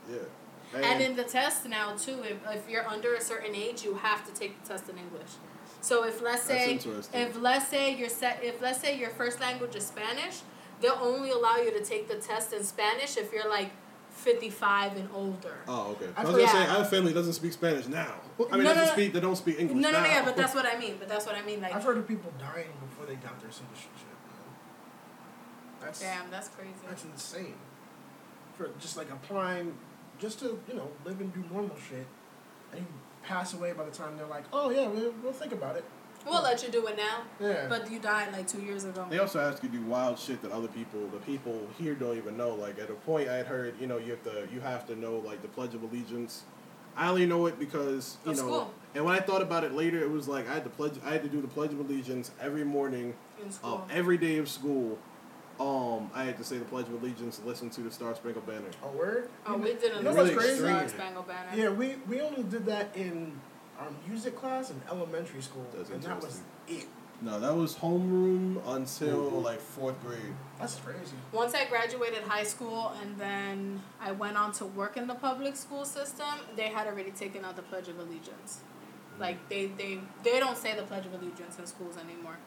D: Yeah.
B: And in the test now too, if, if you're under a certain age, you have to take the test in English. So if let's say if let's say your set if let's say your first language is Spanish, they'll only allow you to take the test in Spanish if you're like fifty five and older.
D: oh, okay. I
C: I've
D: was gonna
B: heard-
D: say I have family that doesn't speak Spanish now. I mean,
B: No,
D: they,
B: no,
D: doesn't
B: no.
D: speak, they don't speak English
B: no, no,
D: now.
B: no, yeah, but that's what I mean. But that's what I mean. Like,
C: I've heard of people dying before they got their citizenship. Man. That's
B: damn, that's crazy.
C: that's insane. For just like applying, just to you know live and do normal shit, and you pass away by the time they're like, oh yeah, we'll, we'll think about it.
B: We'll let you do it now,
C: Yeah.
B: but you died like two years ago.
D: They also ask you to do wild shit that other people, the people here don't even know. Like at a point, I had heard, you know, you have to, you have to know like the Pledge of Allegiance. I only know it because you
B: Of
D: know,
B: school.
D: and when I thought about it later, it was like I had to pledge, I had to do the Pledge of Allegiance every morning,
B: in
D: um, every day of school. Um, I had to say the Pledge of Allegiance, listen to the Star Spangled Banner.
C: a word.
B: oh, we didn't
C: You know
B: listen
C: what's
B: to the
C: crazy?
B: Star Spangled Banner.
C: Yeah, we we only did that in our music class in elementary school,
D: That's
C: and that was it.
D: No, that was homeroom until
C: Mhm.
D: like fourth grade.
C: That's crazy.
B: Once I graduated high school and then I went on to work in the public school system, they had already taken out the Pledge of Allegiance. Like they, they they don't say the Pledge of Allegiance in schools anymore.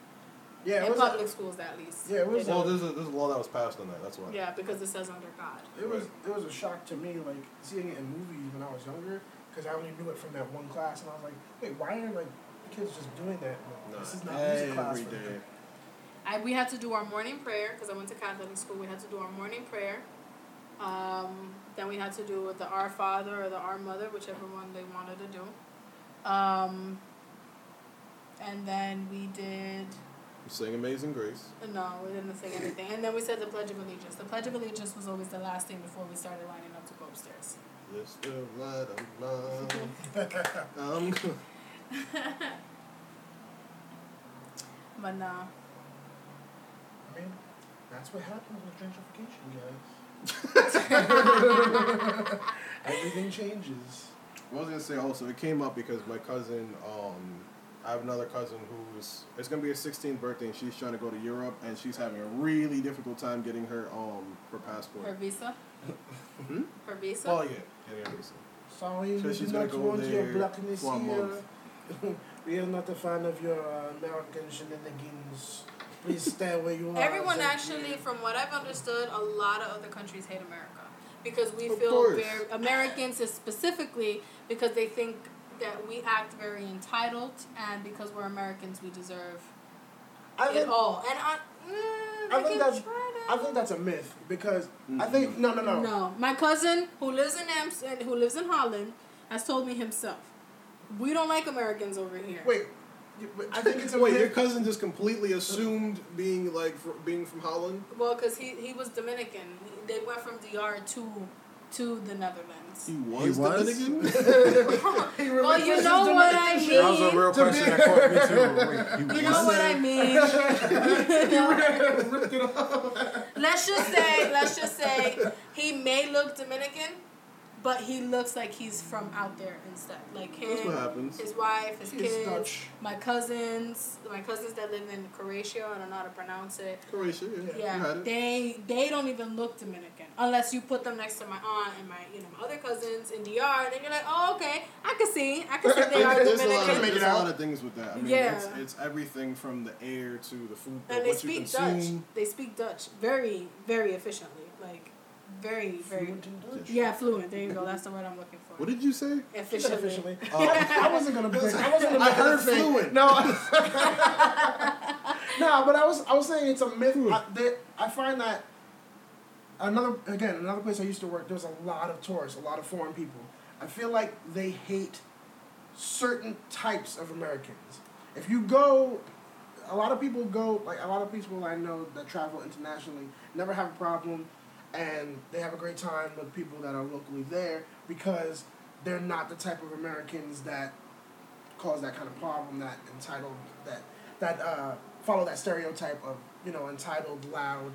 C: Yeah, it
B: in
C: was.
B: public schools at least.
C: Yeah, it was
B: They
D: Well, there's a there's a law that was passed on that. That's why.
B: yeah, because it says under God.
C: It was it was a shock to me, like seeing it in movies when I was younger, because I only knew it from that one class, and I was like, wait, why are like the kids just doing that?
D: No,
C: this is not music class.
D: every
C: for them.
B: I we had to do our morning prayer because I went to Catholic school. We had to do our morning prayer. Um, then we had to do the Our Father or the Our Mother, whichever one they wanted to do. Um, and then we did.
D: Sing Amazing Grace.
B: No, we didn't sing anything. And then we said the Pledge of Allegiance. The Pledge of Allegiance was always the last thing before we started lining up to go upstairs.
D: This will light of mine. Um,
B: But nah.
C: I mean, that's what happens with gentrification, guys. Everything changes.
D: I was gonna say also it came up because my cousin, um, I have another cousin who's it's gonna be her 16th birthday and she's trying to go to Europe and she's having a really difficult time getting her um her passport.
B: Her visa?
D: Hmm?
B: Her visa?
D: Oh yeah, getting her visa.
C: Sorry,
D: So
C: we
D: she's
C: do
D: gonna
C: not
D: go
C: want your blackness
D: for a
C: here. we are not a fan of your uh, American shenanigans. Please stay where you are.
B: Everyone actually,
C: you.
B: from what I've understood, a lot of other countries hate America because we
D: Of
B: feel
D: course.
B: very Americans is specifically because they think that we act very entitled and because we're Americans we deserve
C: I
B: it
C: think,
B: all. And I, mm,
C: I think
B: can
C: that's-
B: try
C: I think that's a myth because I
D: Mhm.
C: think no no no.
B: no. My cousin who lives in Amsterdam, who lives in Holland, has told me himself, we don't like Americans over here.
C: Wait, I think it's a
D: Wait,
C: myth.
D: your cousin just completely assumed being like fr- being from Holland.
B: Well, because he, he was Dominican. They went from DR to to the Netherlands.
D: He was,
A: He was?
D: Dominican.
C: He
B: well, you know what I mean.
A: That was a real
C: To
A: question
C: be-
A: that caught me too. Wait,
B: You know what I mean.
C: Ripped it off.
B: let's just say, let's just say, he may look Dominican, but he looks like he's from out there instead. Like him,
D: That's what happens.
B: his wife, his
C: He's
B: kids,
C: Dutch.
B: my cousins, my cousins that live in Croatia. I don't know how to pronounce it.
D: Croatia, yeah,
B: Yeah, they they don't even look Dominican unless you put them next to my aunt and my you know my other cousins in DR. Then you're like, oh okay, I can see, I can see they are
D: There's a lot, of,
B: Dominican.
D: There's a lot of things with that. I mean,
B: Yeah.
D: it's, it's everything from the air to the food,
B: And they
D: what you
B: speak Dutch. They speak Dutch very very efficiently, like very very.
C: Fluent in Dutch.
B: Yeah, fluent. There you go. That's the word I'm looking for.
D: What did you say?
C: She said
B: Efficiently.
C: officially.
D: Oh.
C: I wasn't gonna pick. I wasn't gonna
D: I
C: make
D: heard fluent.
C: No. no, but I was I was saying it's a myth. I, that I find that another again another place I used to work. There was a lot of tourists, a lot of foreign people. I feel like they hate certain types of Americans. If you go, a lot of people go like a lot of people I know that travel internationally never have a problem, and they have a great time with people that are locally there because they're not the type of Americans that cause that kind of problem that entitled that that uh, follow that stereotype of you know entitled loud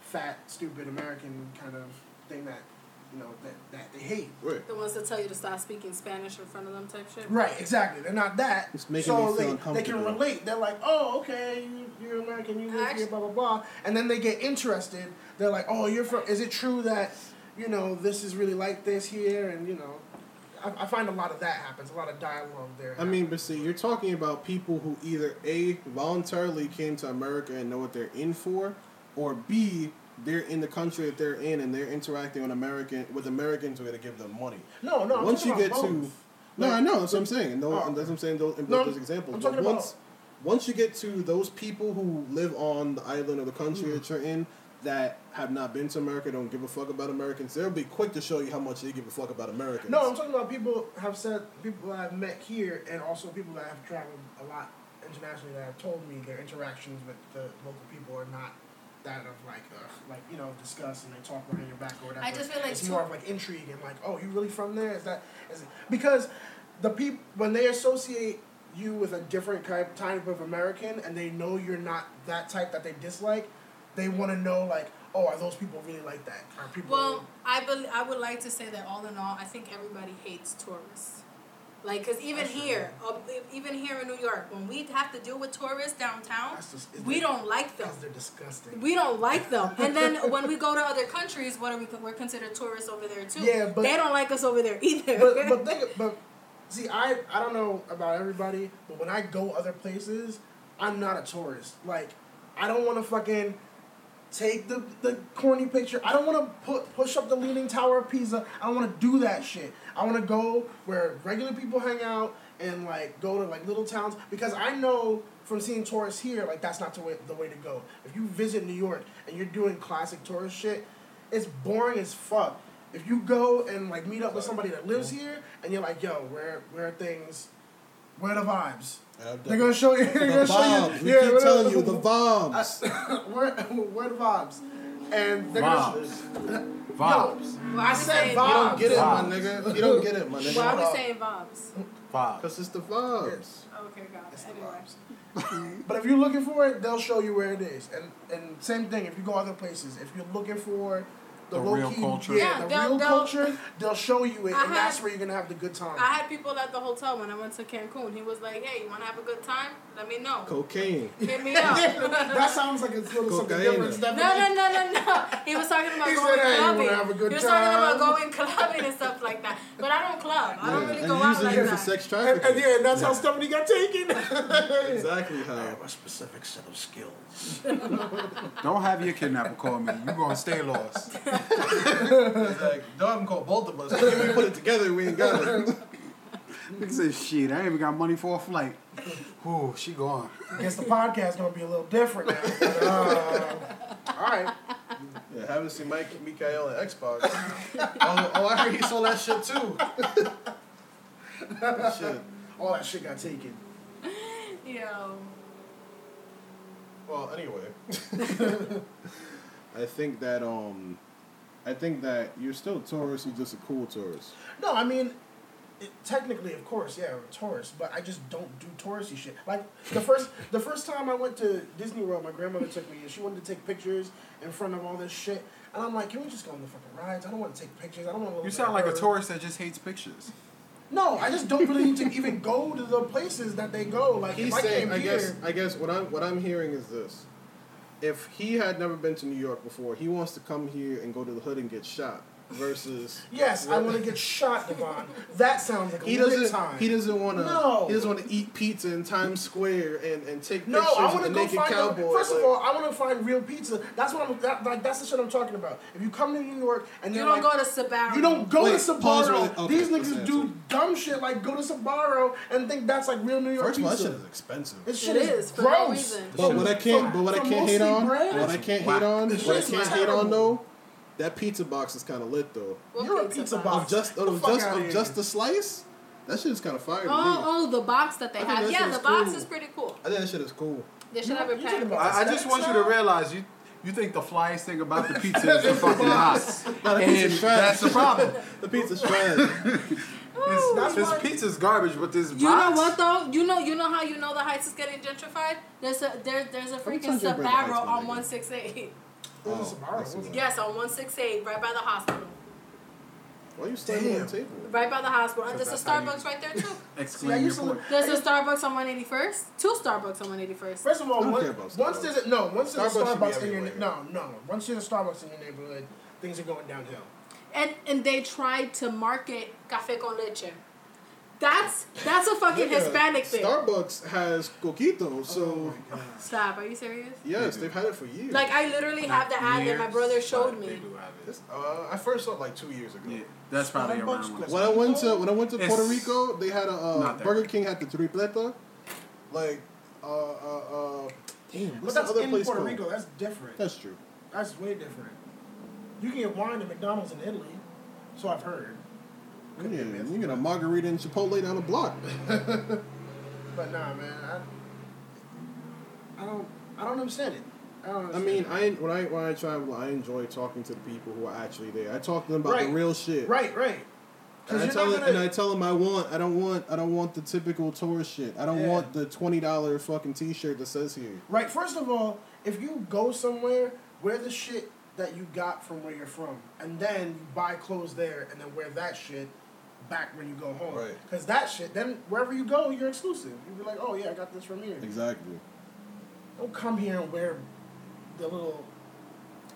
C: fat stupid American kind of thing that you know that, that they hate.
D: Wait.
B: The ones that tell you to stop speaking Spanish in front of them type shit.
C: right exactly. They're not that.
D: It's making
C: so
D: me feel
C: they, they can relate. They're like oh okay you, you're American you live here blah blah blah. And then they get interested. They're like oh you're from is it true that you know this is really like this here? And you know I, I find a lot of that happens. A lot of dialogue there
D: I mean, but see, you're talking about people who either A, voluntarily came to America and know what they're in for, or B, they're in the country that they're in and they're interacting on American with Americans who are going to give them money.
C: no no I'm
D: once you get
C: about
D: to
C: both.
D: no,
C: Like-
D: I know that's what I'm saying. No,
C: Oh.
D: that's what I'm saying. Those, in
C: No,
D: both those examples. but
C: about-
D: once once you get to those people who live on the island or the country
C: Mm.
D: that you're in that have not been to America, don't give a fuck about Americans, they'll be quick to show you how much they give a fuck about Americans.
C: No, I'm talking about people have said people I've met here, and also people that have traveled a lot internationally that have told me their interactions with the local people are not that of like uh, like you know discuss and they talk behind your back or whatever.
B: I just feel like
C: it's
B: too-
C: more of like intrigue and like oh you really from there is that is it? because the people when they associate you with a different type type of American and they know you're not that type that they dislike, they want to know like oh are those people really like that? Are people
B: Well, I bel I would like to say that all in all, I think everybody hates tourists. Like, cause even
C: That's
B: here, uh, even here in New York, when we have to deal with tourists downtown,
C: just-
B: we don't like them.
C: because they're disgusting.
B: We don't like them. And then when we go to other countries, what are we? We're considered tourists over there too.
C: Yeah, but-
B: they don't like us over there either.
C: but but think but see I I don't know about everybody, but when I go other places, I'm not a tourist. Like I don't want to fucking take the the corny picture. I don't want to put push up the leaning tower of Pisa. I don't want to do that shit. I want to go where regular people hang out and like go to like little towns because I know from seeing tourists here like that's not the way the way to go. If you visit New York and you're doing classic tourist shit, it's boring as fuck. If you go and like meet up with somebody that lives here and you're like, yo, where where are things, where are the vibes? They're gonna show you. They're
D: the
C: gonna show
D: vibes.
C: you.
D: We
C: yeah,
D: keep
C: where-
D: telling you the vibes.
C: where where the vibes? And they're
A: Vibes.
C: gonna.
A: Vibes.
B: Why
C: I
B: are we
C: said vibes.
D: You don't get it, my nigga. You don't get it, my
B: Why
D: nigga.
B: are we
C: up.
B: saying vibes?
A: Vibes.
D: Because it's the vibes.
C: Yes.
B: Okay, got it. Anyway.
C: But if you're looking for it, they'll show you where it is. And and same thing if you go other places. If you're looking for the,
A: The real
C: key,
A: culture.
C: yeah,
B: Yeah,
C: the
B: they'll-
C: real
B: they'll-
C: culture, they'll show you it,
B: I
C: and that's where you're gonna have the good time.
B: I had people at the hotel when I went to Cancun. He was like, "Hey, you want to have a good time? Let me know.
D: Cocaine.
B: Hit me up."
C: that sounds like it's little something different.
B: No, no, no, no, no. He was talking about
C: He
B: going
C: said, "Hey, you wanna
B: clubbing.
C: have a good
B: he was talking about going clubbing and stuff like that. But I don't club. I don't really
D: and
B: go out
D: using
B: like
D: you
B: that.
D: for sex
C: And,
D: trafficking.
C: and yeah, and that's how Stephanie got taken.
D: Exactly how.
A: a specific set of skills. Don't have your kidnapper call me. You're gonna stay lost.
D: It's like, don't call both of us. If we put it together, we ain't got it.
A: Nigga said, shit, I ain't even got money for a flight. Ooh, she gone.
C: I guess the podcast gonna be a little different now. But, uh, all right.
D: Yeah, haven't seen Mike Mikael at Xbox. oh, oh, I heard he saw that shit too. shit.
C: All that shit got taken.
B: Yo.
D: Well, anyway, I think that um, I think that you're still a tourist. You're just a cool tourist.
C: No, I mean, it, technically, of course, yeah, we're tourists, but I just don't do touristy shit. Like the first, the first time I went to Disney World, my grandmother took me, and she wanted to take pictures in front of all this shit. And I'm like, can we just go on the fucking rides? I don't want to take pictures. I don't want to.
A: You sound like a tourist that just hates pictures.
C: No, I just don't really need to even go to the places that they go. Like
D: He's
C: if I
D: saying,
C: came
D: I
C: here,
D: guess, I guess what I'm what I'm hearing is this: if he had never been to New York before, he wants to come here and go to the hood and get shot. Versus,
C: yes, I want to get shot, Devon. That sounds like a
D: he
C: lit
D: doesn't.
C: time.
D: He doesn't want to.
C: No.
D: He doesn't want to eat pizza in Times Square and, and take
C: No,
D: pictures
C: I
D: of
C: want
D: the
C: to go
D: naked
C: find.
D: cowboy.
C: The, first
D: like-
C: of all, I want to find real pizza. That's what I'm. That, like that's the shit I'm talking about. If you come to New York and
B: You don't
C: like,
B: go to Sbarro.
C: You don't go
D: Wait,
C: to
D: pause
C: Sbarro.
D: really- okay,
C: These
D: let's
C: niggas
D: answer.
C: do dumb shit like go to Sbarro and think that's like real New York
D: First of all, that shit is expensive.
C: This shit
B: It
C: is,
B: is, for no
C: gross.
D: But what I can't, but what I can't hate on, what I can't hate on, what I can't hate on though, that pizza box is kind of lit though.
B: What
C: You're a pizza box.
D: Of just,
C: Get the
D: oh,
C: of
D: just,
C: outta
D: oh,
C: of
D: just the slice, that shit is kind of fire to oh, me.
B: Oh, oh, the box that they
D: I
B: have.
D: that
B: Yeah, the
D: is
B: box
D: cool.
B: is pretty cool.
D: I think that shit is cool.
B: They should
C: You-
B: have a
C: you
B: pack.
A: I, I just
C: Aesthetic
A: want you to realize you you think the flyest thing about the pizza is the fucking box.
D: No,
A: And that's the problem.
D: The pizza's trash.
A: This,
C: That's
A: this pizza's garbage, but this
B: You
A: box.
B: know what though? You know you know how you know the Heights is getting gentrified? There's a there there's a freaking
D: times you bring the Heights,
B: Sbarro on one six eight.
C: This is
D: Oh, I see
C: wasn't it?
B: Yes, on one six eight, right by the hospital.
D: Why you standing on
C: Damn.
D: the table?
B: Right by the hospital. And there's a
A: That's how you-
B: Starbucks right there too.
C: See,
A: your
C: to
A: point.
C: live-
B: There's a Starbucks on one eighty first. Two Starbucks on one eighty first.
C: First of all,
D: don't
C: one-
D: about
C: once
D: Starbucks.
C: there's a, no, once there's a
D: Starbucks should be
C: Starbucks in your
D: everywhere.
C: no, no, once there's a Starbucks in your neighborhood, things are going downhill.
B: And and they tried to market café con leche. That's that's a fucking
D: Nigga,
B: Hispanic thing.
D: Starbucks has coquito, so
B: Stop. Are you serious?
D: yes, they've had it for years.
B: Like I literally have the ad that my brother showed me.
A: they do have it.
D: Uh, I first saw it like two years ago.
A: Yeah, that's probably
C: Starbucks
A: around when
D: I went to when I went to Puerto Rico, they had a uh, Burger. King had the tripleta, like uh uh uh. Damn,
C: But
D: what's
C: that's
D: the other
C: in
D: place
C: Puerto
D: called?
C: Rico. That's different.
D: That's true.
C: That's way different. You can get wine at McDonald's in Italy, so I've heard. Could be
D: Yeah,
C: a myth,
D: you get a margarita and Chipotle down the block.
C: But nah, man, I, I don't, I don't understand it. I don't.
D: I mean,
C: it.
D: I when I when I travel, I enjoy talking to the people who are actually there. I talk to them about
C: Right.
D: the real shit.
C: right, right.
D: And I tell them,
C: gonna-
D: and I tell them I want I don't want I don't want the typical tourist shit. I don't
C: Yeah.
D: want the twenty dollar fucking t shirt that says here.
C: Right. First of all, if you go somewhere, wear the shit that you got from where you're from, and then you buy clothes there, and then wear that shit back when you go home.
D: Right.
C: Because that shit, then wherever you go, you're exclusive. You be like, oh yeah, I got this from here.
D: Exactly.
C: Don't come here and wear the little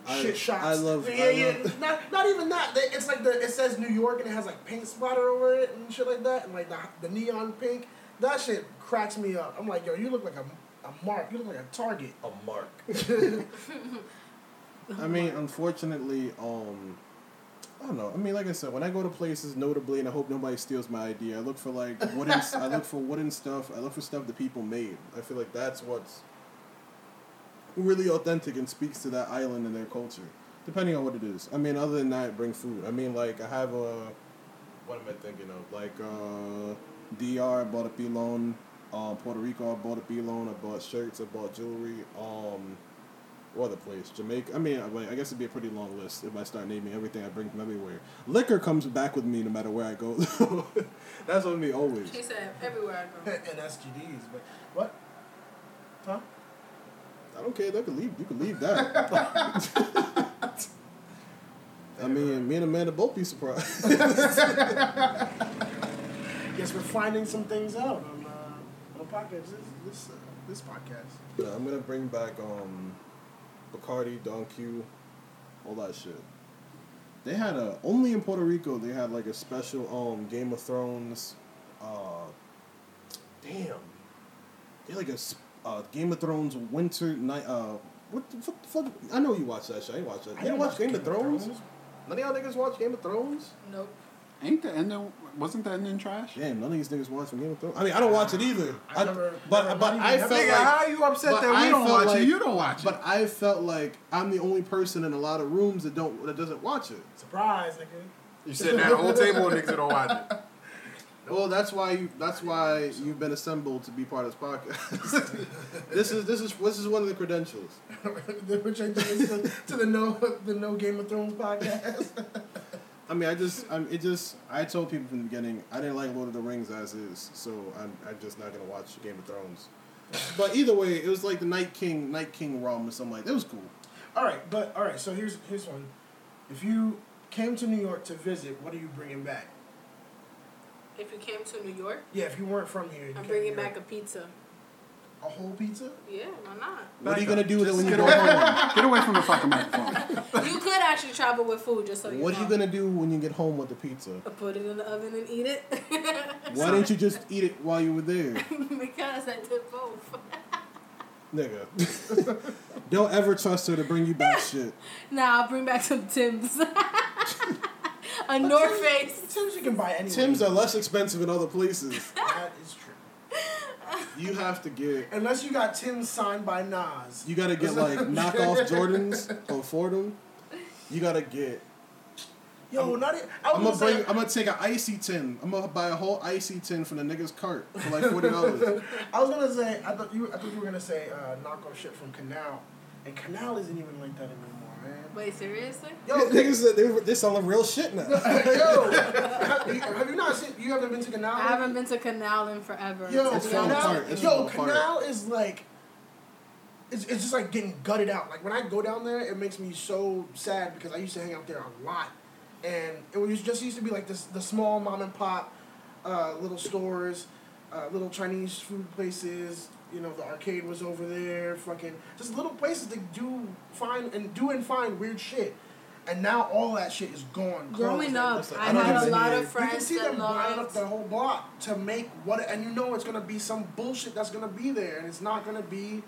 D: I-
C: shit shots.
D: I love-
C: Yeah,
D: I
C: yeah.
D: love-
C: Not, not even that. It's like the it says New York and it has like paint splatter over it and shit like that, and like the the neon pink. That shit cracks me up. I'm like, yo, you look like a a mark. You look like a target.
D: A mark. I mean, unfortunately, um, I don't know. I mean, like I said, when I go to places, notably, and I hope nobody steals my idea, I look for like wooden. I look for wooden stuff. I look for stuff that people made. I feel like that's what's really authentic and speaks to that island and their culture, depending on what it is. I mean, other than that, bring food. I mean, like I have a. What am I thinking of? Like uh, DR, I bought a pilon. Um, Puerto Rico, I bought a pilon. I bought shirts. I bought jewelry. Um, what other place? Jamaica. I mean, I I guess it'd be a pretty long list if I start naming everything I bring from everywhere. Liquor comes back with me no matter where I go. That's with me always.
B: She said everywhere I go.
C: and SGDs, but what? Huh?
D: I don't care. They could leave. You could leave that. I mean, me and Amanda both be surprised.
C: Guess we're finding some things out on uh, on podcast. This this, uh, this podcast.
D: Yeah, I'm gonna bring back um, Bacardi, Don Q, all that shit. They had a only in Puerto Rico. They had like a special um Game of Thrones. Uh, damn. They had like a uh, Game of Thrones winter night. Uh, what the fuck, fuck? I know you watch that shit. I ain't watch that. You didn't watch Game, of Thrones? None of y'all niggas watch Game of Thrones?
B: Nope.
A: Ain't the ending? Wasn't that ending trash?
D: Damn, none of these niggas watch Game of Thrones. I mean, I don't watch it either.
C: I never-
D: but
C: never-
D: but I
C: even-
D: felt
A: Nigga,
D: like
A: how you upset that we
D: I
A: don't
D: felt
A: watch
D: like-
A: it? You don't watch it.
D: But I felt like I'm the only person in a lot of rooms that don't that doesn't watch it.
C: Surprise, nigga.
A: you sitting at the whole table and niggas that don't watch it.
D: Well, that's why you that's why you've been assembled to be part of this podcast. this is this is this is one of the credentials.
C: Which to, to the no the no Game of Thrones podcast.
D: I mean, I just I'm it just I told people from the beginning I didn't like Lord of the Rings as is, so I'm I'm just not gonna watch Game of Thrones. But either way, it was like the Night King Night King rum or something like that. It was cool.
C: all right, but all right. So here's here's one. If you came to New York to visit, what are you bringing back?
B: If you came to New York,
C: Yeah, if you weren't from here, you
B: I'm
C: came to
B: bringing
C: New York.
B: back a pizza.
C: A whole pizza.
B: Yeah, why not?
D: What are you gonna do with it when you
A: Get
D: go
A: away,
D: home?
A: get away from the fucking microphone.
B: You could actually travel with food, just so you
D: What
B: know.
D: are you gonna do when you get home with the pizza?
B: Put it in the oven and eat it.
D: Why didn't you just eat it while you were there,
B: because I did both.
D: nigga? Don't ever trust her to bring you back shit.
B: Nah, I'll bring back some Tim's. a North Face.
C: Tim's you can buy anywhere.
D: Tim's are less expensive in other places.
C: That is true.
D: You have to get.
C: Unless you got Tim's signed by Nas.
D: You gotta get like knockoff Jordans or Fordham. You gotta get.
C: Yo, not it. I
D: I'm gonna bring.
C: say,
D: I'm gonna take an icy tin. I'm gonna buy a whole icy tin from the nigga's cart for like forty dollars.
C: I was gonna say. I thought you. I thought you were gonna say uh, knockoff shit from Canal, and Canal isn't even like that anymore.
B: Wait, seriously?
C: Yo,
D: niggas, said they're, they're selling real shit now.
C: yo, have you- not seen? You haven't been to Canal?
B: I haven't been to Canal in forever.
C: Yo,
B: to
D: It's
B: be
D: falling
B: honest
C: Canal.
D: It's
C: yo. Canal is like, it's, it's just like getting gutted out. Like when I go down there, it makes me so sad because I used to hang out there a lot, and it was just used to be like this the small mom and pop, uh, little stores, uh, little Chinese food places. You know, the arcade was over there. Fucking just little places to do find and do and find weird shit. And now all that shit is gone.
B: Growing
C: closed.
B: up,
D: Listen,
B: I
D: I
B: had a lot of
D: friends.
C: You can see them buying up the whole block to make what, and you know it's gonna be some bullshit that's gonna be there, and it's not gonna be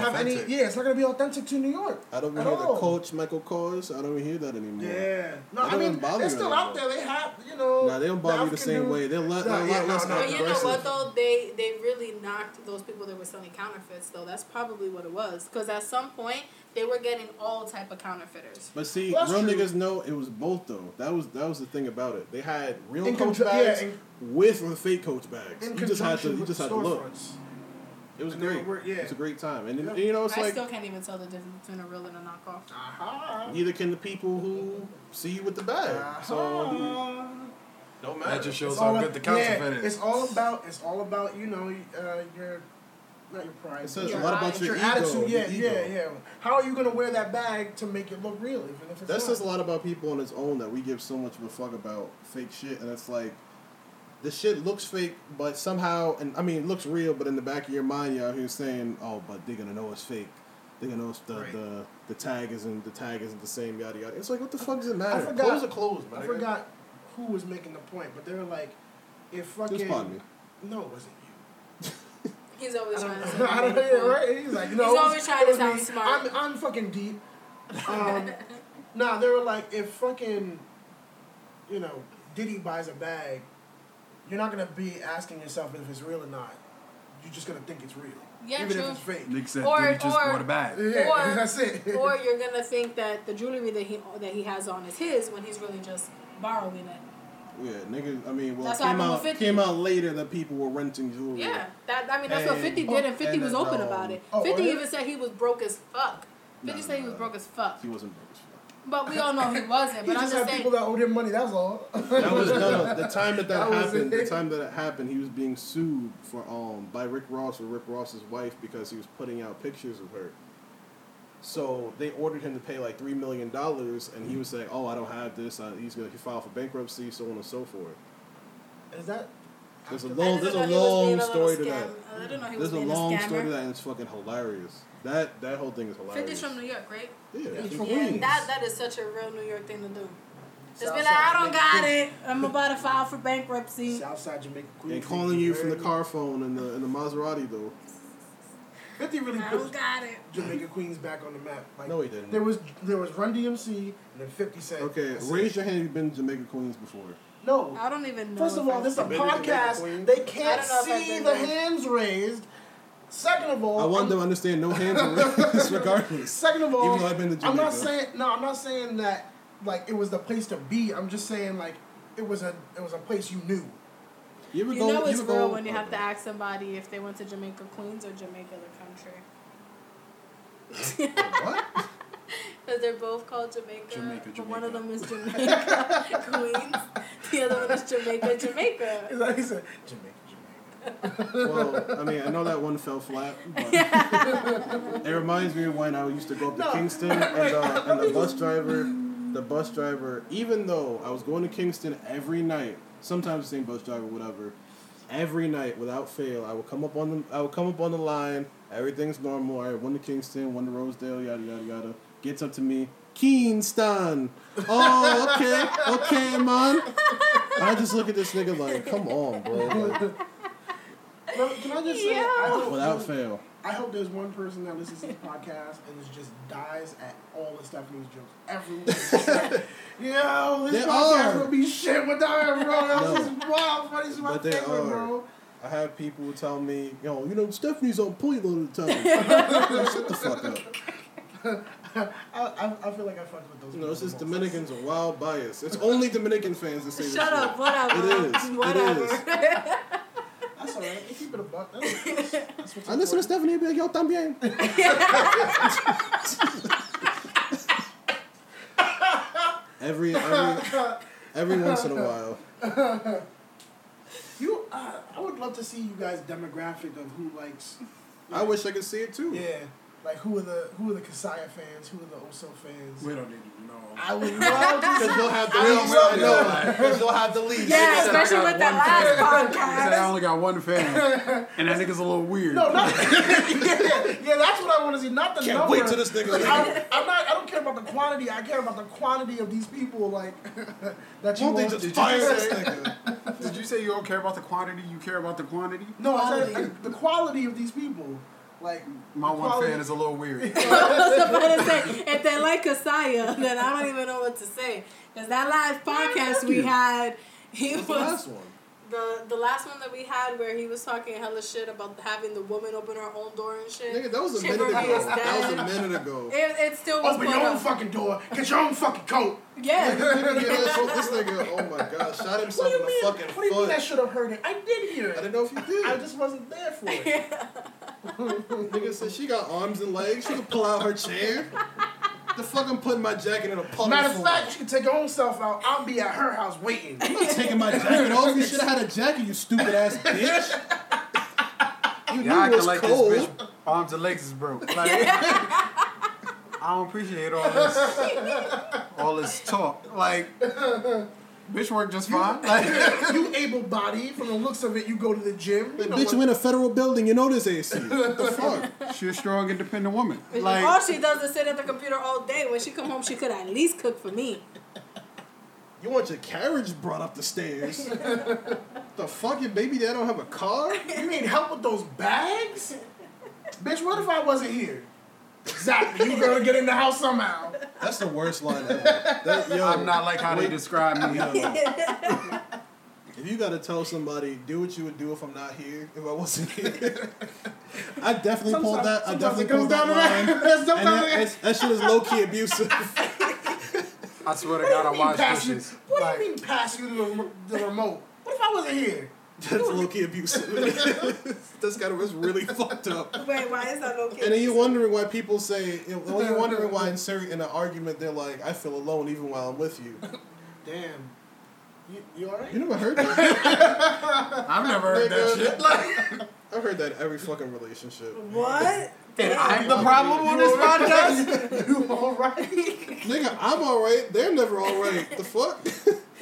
C: have any.
A: Authentic.
C: Yeah, it's not gonna be authentic to New York.
D: I don't
C: At
D: even hear
C: all.
D: the coach Michael Kors. I don't even hear that anymore.
C: Yeah, no,
D: They
C: I
D: don't
C: mean
D: even bother
C: they're
D: you
C: still out there. They have, you know.
D: Nah, they don't bother you the same way. They're, le-
C: Nah,
D: they're a
C: yeah,
D: lot
C: no,
D: less
C: no.
B: But you know
D: aggressive.
B: what though? They they really knocked those people that were selling counterfeits though. That's probably what it was. Because at some point they were getting all type of counterfeiters.
D: But see,
C: Well, that's
D: real
C: true.
D: niggas know it was both though. That was that was the thing about it. They had real
C: In
D: coach
C: conju- yeah,
D: bags
C: in-
D: with the fake coach bags.
C: In
D: You just had to
C: conjunction
D: you
C: with
D: just had to look.
C: storefronts.
D: It was
C: And
D: great.
C: were- yeah.
D: It was a great time, and,
C: Yeah.
D: and you know it's
B: I
D: like
B: still can't even tell the difference between a real and a knockoff.
C: Aha.
D: neither can the people who see you with the bag. So don't matter.
A: That just shows how good the
C: yeah,
A: counterfeit is.
C: It's all about. It's all about you know uh, your. Not your pride.
D: It says
B: Your
D: a lot about your,
C: your
D: ego.
C: attitude, yeah,
D: your ego.
C: yeah, yeah. How are you gonna wear that bag to make it look real, even if it's
D: That
C: not?
D: says a lot about people on its own that we give so much of a fuck about fake shit, and it's like the shit looks fake, but somehow, and I mean, it looks real, but in the back of your mind, y'all out here saying, "Oh, but they're gonna know it's fake. They're gonna know it's the
C: Right.
D: the, the tag isn't the tag isn't the same." Yada yada. It's like, what the fuck does it matter?
C: forgot-
D: Clothes are clothes, man.
C: I forgot who was making the point, but they were like, if
D: It
C: fucking
D: was probably me.
C: no, it wasn't you.
B: He's always trying to
C: don't, I don't know, right? He's like, no,
B: He's always trying to sound
C: me.
B: smart.
C: I'm, I'm fucking deep. Um, nah, they were like, if fucking, you know, Diddy buys a bag, you're not gonna be asking yourself if it's real or not. You're just gonna think it's real,
B: Yeah,
C: even
B: true.
C: if it's fake.
A: Nick said,
B: Or-
A: Diddy just
B: or-
A: bought a bag.
C: Yeah,
B: Or-
C: that's it.
B: or you're gonna think that the jewelry that he that he has on is his when he's really just borrowing it.
D: Yeah, niggas. I mean, well,
B: That's
D: it came out
B: 50.
D: came out later that people were renting jewelry.
B: Yeah, that I mean that's what Fifty did, and Fifty
D: and
B: was open
D: um,
B: about it.
C: oh,
B: Fifty even said he was broke as fuck.
D: No,
B: Fifty said he was broke as fuck,
D: He wasn't broke as fuck.
B: But we all know he wasn't.
C: he
B: But I'm
C: just
B: just
C: had
B: saying.
C: people that owed him money. That's all.
D: That was no, no. The time that that,
C: That
D: happened, the time that it happened, he was being sued for um by Rick Ross or Rick Ross's wife because he was putting out pictures of her. So they ordered him to pay like three million dollars, and he was saying, "Oh, I don't have this. Uh, he's gonna he file for bankruptcy, so on and so forth."
C: Is that?
D: There's a
B: I
D: long, there's a
B: he was being
D: long story to
B: scam-
D: that.
B: I didn't know he was
D: There's a long story to that, and it's fucking hilarious. That that whole thing is hilarious.
B: Fifty's from New York, right?
D: Yeah,
C: He's
D: he's
C: from
B: Yeah,
C: Queens.
B: that that is such a real New York thing to do. Just be
C: Southside
B: like, I don't
C: Jamaica,
B: got it. I'm about to file for bankruptcy.
C: Southside Jamaica Queens.
D: and calling you from the car phone and the and the Maserati though.
C: Fifty really
B: I
C: put
B: don't got it.
C: Jamaica Queens back on the map. Like,
D: No, he didn't.
C: There was there was Run DMC and then Fifty Cent.
D: Okay,
C: That's
D: raise your hand. You've been to Jamaica Queens before.
C: No.
B: I don't even know.
C: First of all, this is a
D: Been to Jamaica
C: podcast. They can't
B: I don't know if I've
C: see the hands raised. Second of all,
D: I want
C: I'm-
D: them to understand no hands are raised regardless.
C: Second of all,
D: Even though I've been to
C: I'm not saying no. I'm not saying that like it was the place to be. I'm just saying like it was a it was a place you knew.
D: You ever
B: You
D: go?
B: know it's
D: ever
B: real
D: go,
B: when you have to ask somebody if they went to Jamaica Queens or Jamaica the country.
D: What?
B: Because they're both called Jamaica.
A: Jamaica,
B: But one of them is Jamaica Queens. The other one is Jamaica Jamaica.
C: It's like he said Jamaica, Jamaica.
D: Well, I mean, I know that one fell flat, but it reminds me of when I used to go up to
C: No.
D: Kingston and, uh, and the bus driver the bus driver, even though I was going to Kingston every night, sometimes the same bus driver, whatever, every night without fail, I would come up on the I would come up on the line. Everything's normal. I went to Kingston, one to Rosedale, yada yada yada. Gets up to me, Kingston. Oh, okay, okay, man. I just look at this nigga like, come on, bro. Like,
C: Bro, Can I just say, I hope,
D: without fail.
C: I hope there's one person that listens to this podcast and is just dies at all of Stephanie's jokes. Everyone is just like, yo, this
D: They
C: podcast
D: are.
C: would be shit without her, bro. That
D: No.
C: was just wild. Funny, she's my
D: But they
C: favorite,
D: are.
C: bro.
D: I have people tell me, yo, you know, Stephanie's on point all the time. Shut the fuck up.
C: I, I, I feel like I fucked with those.
D: You know, it's
C: people
D: just. Dominicans are wild bias. It's only Dominican fans that say this
B: Shut
D: shit.
B: up, whatever.
D: It is,
B: Whatever.
D: is.
C: That's alright. They keep it a buck. That's, that's, that's what's
D: I listen to. Stephanie be like, yo, también. every, every, every once in a while.
C: You, uh, I would love to see you guys' demographic of who likes.
D: I wish I could see it too.
C: Yeah, like who are the who are the Kasaya fans? Who are the Oso fans?
A: We don't need to know.
C: I would love to
D: Because they'll have the
C: I
D: least. I know. Because they'll have the least.
B: Yeah,
A: said
B: especially with that last
A: fan. He said I only got one fan, and that nigga's a little weird.
C: No, not yeah, yeah, that's what I want to see. Not the
D: Can't
C: number.
D: wait till this nigga.
C: I, I'm not. I don't care about the quantity. I care about the quantity of these people. Like that you
D: Won't they
C: want
D: just
C: to
D: fire this
C: say.
D: nigga?
A: Did you say you don't care about the quantity? You care about the quantity?
C: No, I said
B: Quality.
C: the quality of these people. Like
A: My one
C: quality-
A: fan is a little weird.
B: I was about to say, if they like Kasaya, then I don't even know what to say. Because that live podcast we had, he
D: What's the
B: was
D: last one?
B: The the last one that we had where he was talking hella shit about having the woman open her own door and shit.
D: Nigga, that was a
B: Shit
D: minute ago.
B: is
D: That was a minute ago.
B: It, it still was
C: Open your own
B: up.
C: fucking door. Get your own fucking coat.
B: Yeah.
D: Yeah, so this nigga, oh my god, shot
C: What do
D: himself
C: you
D: in the
C: mean?
D: fucking
C: What do you mean I should have heard it? I did hear it.
D: I
C: it.
D: didn't know if you did.
C: I just wasn't there for it.
D: Nigga said she got arms and legs. She could pull out her chair. The fuck I'm putting my jacket in a puddle
C: Matter of
D: for?
C: fact, you can take your own stuff out. I'll be at her house waiting.
D: I'm not taking my jacket off. You should have had a jacket, you stupid ass bitch. You
A: Y'all
D: knew it
A: acting
D: was
A: like
D: cold.
A: this bitch arms and legs is broke. Like, I don't appreciate all this, all this talk. Like, bitch work just fine. Like,
C: you able bodied. From the looks of it, you go to the gym. You know
D: Bitch,
C: what-
D: you in a federal building, you know this AC. What the fuck?
A: she a strong, independent woman.
B: all she does is sit at the computer all day. When she come home, she could at least cook for me.
D: You want your carriage brought up the stairs. the fuck, your baby dad don't have a car?
C: You need help with those bags? Bitch, what if I wasn't here? Exactly. You're gonna get in the house somehow.
D: That's the worst line ever. That, yo,
A: I'm not like how they describe me.
D: If you gotta tell somebody, do what you would do if I'm not here, if I wasn't here. I definitely pulled that. I definitely pulled
C: down
D: that line.
C: that.
D: And that,
C: it-
D: that shit is low key abusive.
A: I swear to God, I
C: you mean
A: watch
C: pass. What
A: Like,
C: do you mean pass you the, the remote? What if I wasn't here?
D: That's low key abusive. That's kind of it's really fucked up.
B: Wait, why is that okay?
D: And then you're wondering why people say, you know, when you're wondering why in, certain, in an argument they're like, I feel alone even while I'm with you.
C: Damn. You, you alright?
D: You never heard that?
A: I've never heard that shit. Like,
D: I've heard that every fucking relationship.
B: What?
A: and I'm the problem on this podcast?
C: you alright?
D: Nigga, I'm alright. They're never alright. The fuck?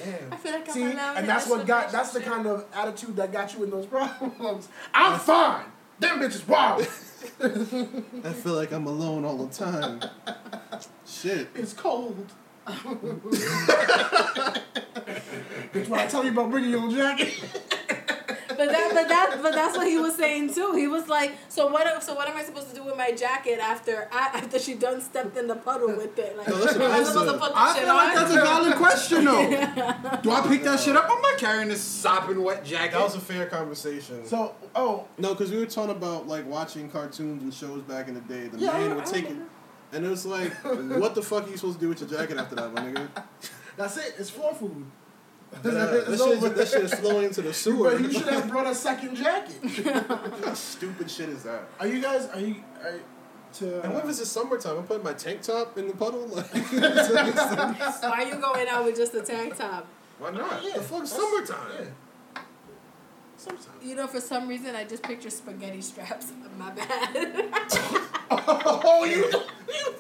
C: Damn.
B: I feel like I'm
C: See,
B: allowed
C: and that's what got, that's the kind of attitude that got you in those problems. I'm fine. Them bitches wild.
D: I feel like I'm alone all the time. Shit.
C: It's cold. Bitch, when I tell you about bringing your own jacket.
B: But that, but that, but that's what he was saying too. He was like, "So what? So what am I supposed to do with my jacket after after she done stepped in the puddle with it? Like,
D: No, listen,
B: am I
D: I
B: supposed to put the
A: I
B: shit
A: feel like that's a valid question, though. Do I pick that shit up? I'm not carrying this sopping wet jacket.
D: That was a fair conversation.
C: So, oh,
D: no, because we were talking about like watching cartoons and shows back in the day. The
C: Yeah,
D: man
C: I-
D: would take it, and it was like, what the fuck are you supposed to do with your jacket after that, my nigga?
C: that's it. It's floor food.
D: That, that,
C: It's
D: shit,
C: over.
D: is- that shit is flowing into the sewer.
C: But you should have brought a second jacket.
D: How stupid shit is that?
C: Are you guys? Are you? Are, to
D: And what if it's the summertime? I'm putting my tank top in the puddle. Like,
B: Why are you going out with just a tank top?
D: why not?
C: Yeah,
D: the fuck,
C: that's-
D: summertime.
C: Yeah. Sometimes.
B: You know, for some reason, I just picture spaghetti straps. My bad.
C: Oh, you. you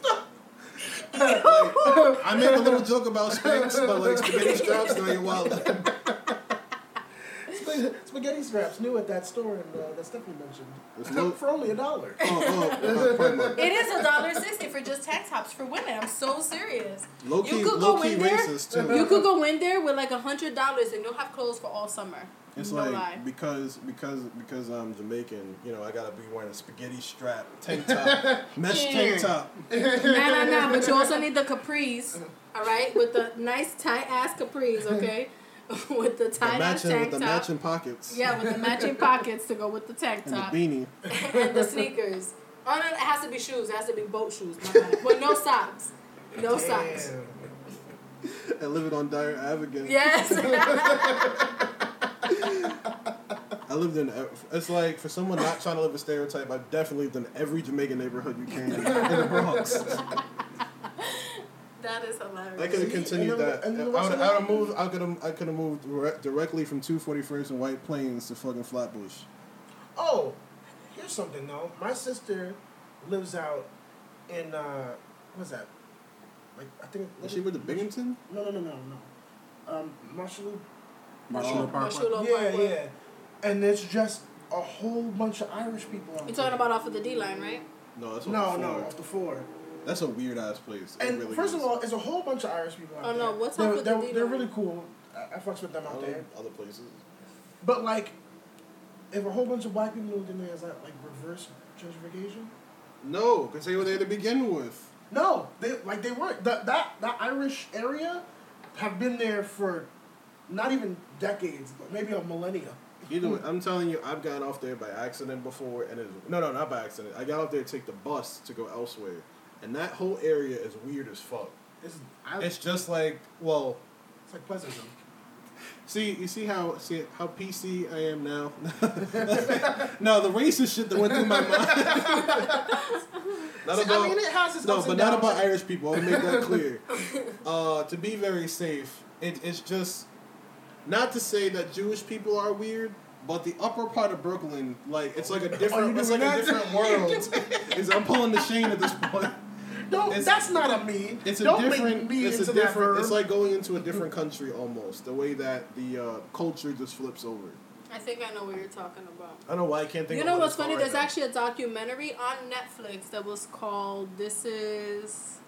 D: Like, I made a little joke about Spanx, but like spaghetti straps, now you're wild.
C: Sp- Spaghetti straps new at that store and uh, that Stephanie mentioned
D: It's low-
C: for only a dollar.
D: Oh, oh, Primark.
B: It is a dollar sixty for just tank tops for women. I'm so serious.
D: Low key,
B: You could
D: low
B: go
D: key
B: in there.
D: racist too.
B: You could go in there with like a hundred dollars and you'll have clothes for all summer.
D: It's
B: no
D: like
B: lie.
D: because because because I'm Jamaican, you know, I gotta be wearing a spaghetti strap tank top, mesh tank top.
B: Nah, nah, nah. But you also need the capris, all right, with the nice tight ass capris, okay, with the
D: The
B: tight ass
D: matching
B: tank
D: with the
B: top.
D: matching pockets.
B: Yeah, with the matching pockets to go with the tank top.
D: And the
B: top
D: beanie.
B: and the sneakers. Oh no, it has to be shoes. It has to be boat shoes. My bad. But no socks. No socks.
C: Damn.
D: And living on Dyre Ave.
B: Yes.
D: I lived in. It's like for someone not trying to live a stereotype, I've definitely lived in every Jamaican neighborhood you can in the Bronx.
B: that is hilarious.
D: I could have continued
C: And
D: that.
C: and then
D: I would have moved. I could have. I could have moved dire- directly from 241st and White Plains to fucking Flatbush.
C: Oh, here's something though. My sister lives out in uh, what's that? Like I think.
D: Was she with the Binghamton?
C: No, no, no, no, no. Um, Marshall.
A: Marshall
D: Oh.
A: Park.
B: Marshall
C: Yeah,
B: Parkway.
C: yeah. And it's just a whole bunch of Irish people
B: You're
C: there.
B: talking about off of the D line, right?
D: No, that's what
C: No,
D: the
C: no, off the four.
D: That's a weird ass place.
C: And
D: really
C: first
D: is.
C: of all, it's a whole bunch of Irish people out
B: Oh,
C: there.
B: no, what's
C: they're,
B: up with the
C: they're,
B: D-line?
C: they're really cool. I, I fucks with them out
D: other,
C: there.
D: other places.
C: But like, if a whole bunch of black people moved in there, is that like reverse gentrification?
D: No, because they were there to begin with.
C: No, they like they weren't. That that that Irish area have been there for not even decades, but maybe a millennia.
D: Either way, I'm telling you, I've gotten off there by accident before, and it's no, no, not by accident. I got off there to take the bus to go elsewhere, and that whole area is weird as fuck.
C: It's I,
D: It's just like, well,
C: it's like Pleasanton.
D: see, you see how see how PC I am now. no, the racist shit that went through my mind. not
C: See,
D: about
C: I mean, it has its
D: no, but not about Irish people. I'll make that clear. Uh, to be very safe, it, it's just not to say that Jewish people are weird, but the upper part of Brooklyn, like it's like a different, it's like a different world. Is I'm pulling the Shane at this point.
C: No,
D: It's-
C: that's not a me.
D: It's a
C: Don't
D: different.
C: make me
D: It's
C: into
D: a
C: that
D: different. It's like going into a different country almost. The way that the uh, culture just flips over.
B: I think I know what you're talking about.
D: I don't know why I can't think.
B: You
D: of
B: know what's funny?
D: right
B: There's
D: now.
B: actually a documentary on Netflix that was called "This Is."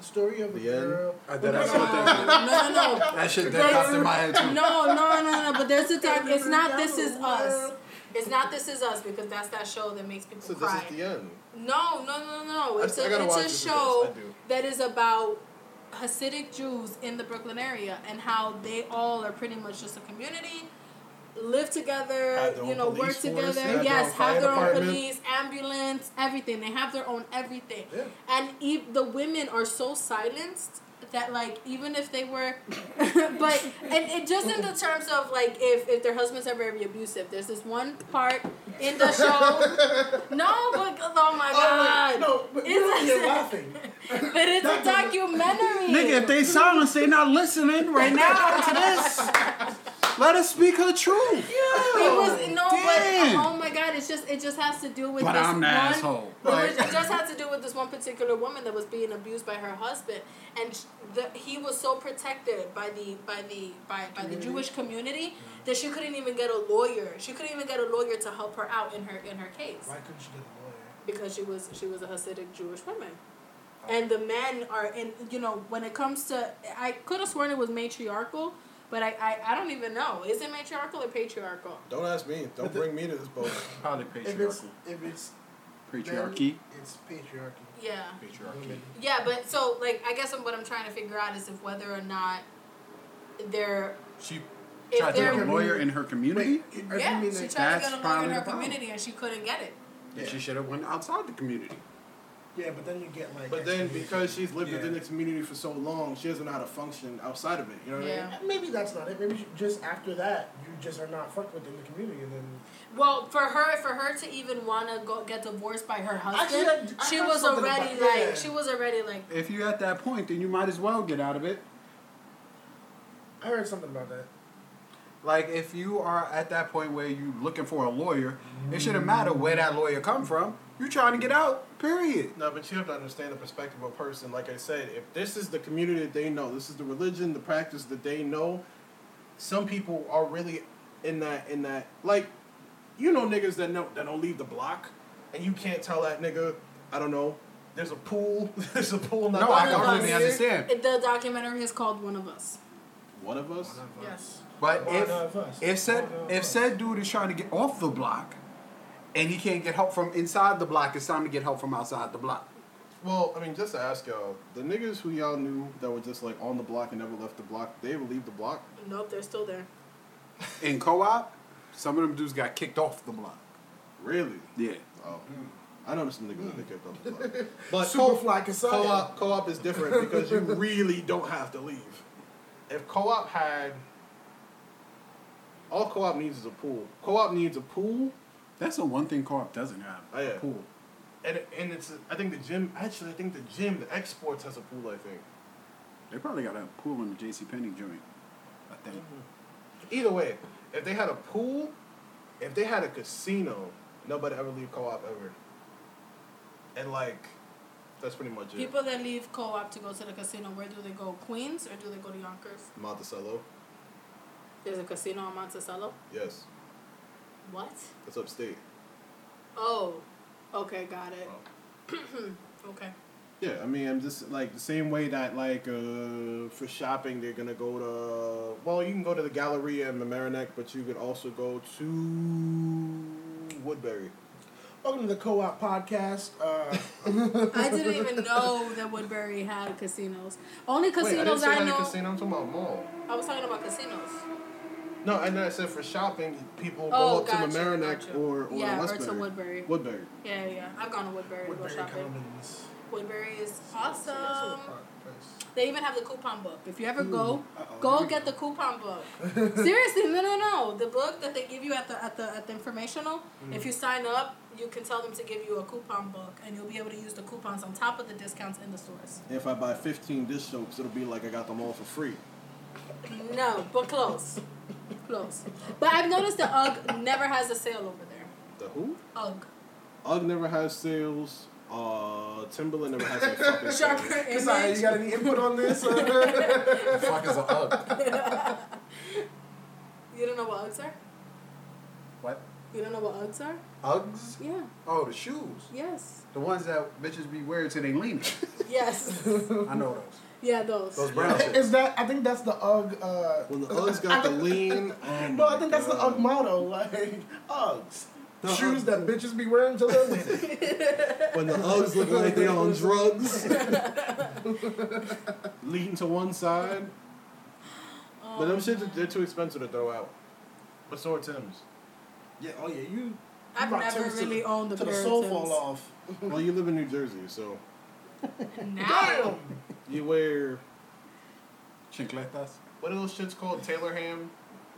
C: The story of the,
D: The end?
C: girl.
A: I
C: Look
A: did
C: at
A: I
B: No, no, no,
A: That shit that popped in my head too.
B: no, no, no, no. But there's a doc. It's not "This Is Us." It's not "This Is Us" because that's that show that makes people
D: So this is the end.
B: No, no, no, no. It's
D: I
B: a
D: gotta
B: it's
D: watch
B: a show
D: because I do.
B: that is about Hasidic Jews in the Brooklyn area and how they all are pretty much just a community, live together, you know, work
D: police force,
B: together.
D: have their own
B: yes, have their own police, ambulance, everything. They have their own everything.
C: Yeah.
B: And e- the women are so silenced that like even if they were but and it just in the terms of like if if their husbands are very abusive there's this one part in the show no but oh my god
C: Oh, wait, no, but
B: It's
C: you're,
B: like-
C: laughing.
B: but it's a documentary
A: Nigga, if they silence, they're not listening right now to this. Let us speak her truth.
B: it was no uh,
A: Damn.
B: but oh my god it's just it just has to do with
A: But
B: this
A: I'm the
B: one
A: asshole.
B: It,
A: Like-
B: it just had to do with this one particular woman that was being abused by her husband, and the, he was so protected by the by the by, by the Jewish community that she couldn't even get a lawyer. She couldn't even get a lawyer to help her out in her in her case
C: Why couldn't she get a lawyer?
B: because she was she was a Hasidic Jewish woman. And the men are in you know when it comes to I could have sworn it was matriarchal, but I, I, I don't even know. Is it matriarchal or patriarchal?
D: Don't ask me. Don't bring me to this boat.
A: Probably
C: If it's
A: patriarchy.
C: if it's
A: Patriarchy.
C: it's patriarchy.
B: Yeah.
A: Patriarchy.
B: Yeah, but so like I guess what I'm trying to figure out is if whether or not they're
A: She
B: if
A: tried to
B: they're
A: get a lawyer in her community.
C: Wait,
B: yeah she tried to
A: That's
B: get a lawyer in her community and she couldn't get it.
A: And she should have went outside the community.
C: Yeah, but then you get like.
D: But then because she's lived
A: Yeah.
D: within the community for so long, she doesn't know how to function outside of it. You know what I
B: Yeah.
D: mean?
C: Maybe that's not it. Maybe just after that, you just are not fucked within the community, and then
B: Well, for her for her to even want to go get divorced by her husband,
C: Actually, I- I
B: she was already
C: about- yeah.
B: like she was already like
A: If you're at that point, then you might as well get out of it.
C: I heard something about that.
A: Like if you are at that point where you're looking for a lawyer, it shouldn't matter where that lawyer come from. You're trying to get out. Period.
D: No, but you have to understand the perspective of a person. Like I said, if this is the community that they know, this is the religion, the practice that they know, some people are really in that in that like you know niggas that know that don't leave the block and you can't tell that nigga, I don't know, there's a pool, there's a pool not
A: No, I
B: One of
D: far
A: completely
B: us.
D: from here.
A: understand.
B: The documentary is called One of Us.
D: One of us?
B: Yes.
A: But
C: One
A: if
C: of us.
A: if said
C: One of
A: if said dude is trying to get off the block, and he can't get help from inside the block, it's time to get help from outside the block.
D: Well, I mean, just to ask y'all, the niggas who y'all knew that were just like on the block and never left the block, they ever leave the block?
B: Nope, they're still there.
A: In co-op, some of them dudes got kicked off the block.
D: Really?
A: Yeah.
D: Oh. I know some niggas that they kept off the block. But
C: Superfly Kasaya.
D: co-op co-op is different because you really don't have to leave. If co-op had all co-op needs is a pool. Co-op needs a pool
A: That's the one thing co-op doesn't have.
D: Oh, yeah.
A: A pool.
D: and and it's I think the gym actually I think the gym the exports has a pool I think.
A: They probably got a pool in the JC Penney joint. I think. Mm-hmm.
D: Either way, if they had a pool, if they had a casino, nobody ever leave co-op ever. And like that's pretty much it.
B: People that leave co-op to go to the casino, where do they go? Queens or do they go to Yonkers?
D: Monticello.
B: There's a casino in Monticello.
D: Yes.
B: What?
D: That's upstate.
B: Oh, okay, got it. okay.
D: Yeah, I mean, I'm just like the same way that like uh, for shopping they're gonna go to. Well, you can go to the Galleria in Mamaroneck, but you could also go to Woodbury.
C: Welcome to the Co-op Podcast. Uh,
B: I didn't even know that Woodbury had casinos. Only
D: Wait, I didn't
B: casinos
D: say
B: I, know.
D: casino. I'm talking about mall.
B: I was talking about casinos.
D: No, and then I said for shopping, people
B: Oh,
D: go up
B: gotcha,
D: to Mamaroneck
B: gotcha.
D: or, or
B: Yeah, or to
D: Westbury.
B: Woodbury.
D: Woodbury.
B: Yeah, yeah. I've gone to Woodbury, to go
C: Woodbury
B: shopping.
C: Commons.
B: Woodbury is awesome. They even have the coupon book. If you ever go,
A: Uh-oh,
B: go get the coupon book. Seriously, no, no, no. The book that they give you at the at the at the informational. Mm-hmm. If you sign up, you can tell them to give you a coupon book, and you'll be able to use the coupons on top of the discounts in the stores.
D: If I buy 15 dish soaps, it'll be like I got them all for free.
B: No, but close, close. But I've noticed that UGG never has a sale over there.
D: The who?
B: UGG.
D: UGG never has sales. Uh, Timberland never has a fucking sale.
B: Sharper
C: Kasaya,
B: image.
C: you got any input on this?
A: The fuck is a UGG?
B: You don't know what Uggs are?
A: What?
B: You don't know what Uggs are?
A: Uggs?
B: Yeah.
A: Oh, the shoes.
B: Yes.
A: The ones that bitches be wearing till they leaning.
B: Yes.
A: I know those.
B: Yeah, those.
A: Those brown shits.
C: Is that? I think that's the UGG. Uh,
D: When the Uggs got the lean, oh
C: no, I think that's the
D: God.
C: UGG motto. Like Uggs.
D: No,
C: Shoes
D: Uggs.
C: that bitches be wearing till they're.
D: When the Uggs look like they on drugs, leaning to one side. But them shit, they're too expensive to throw out. But so are Timbs.
C: yeah. Oh yeah. You.
B: I've
C: rock
B: never
C: Timbs to
B: really
C: the-
B: owned a
C: to the
B: pair
C: soul fall off.
D: Well, you live in New Jersey, so
B: Now.
C: Damn.
D: you wear
A: chancletas.
D: what are those shits called? Taylor ham?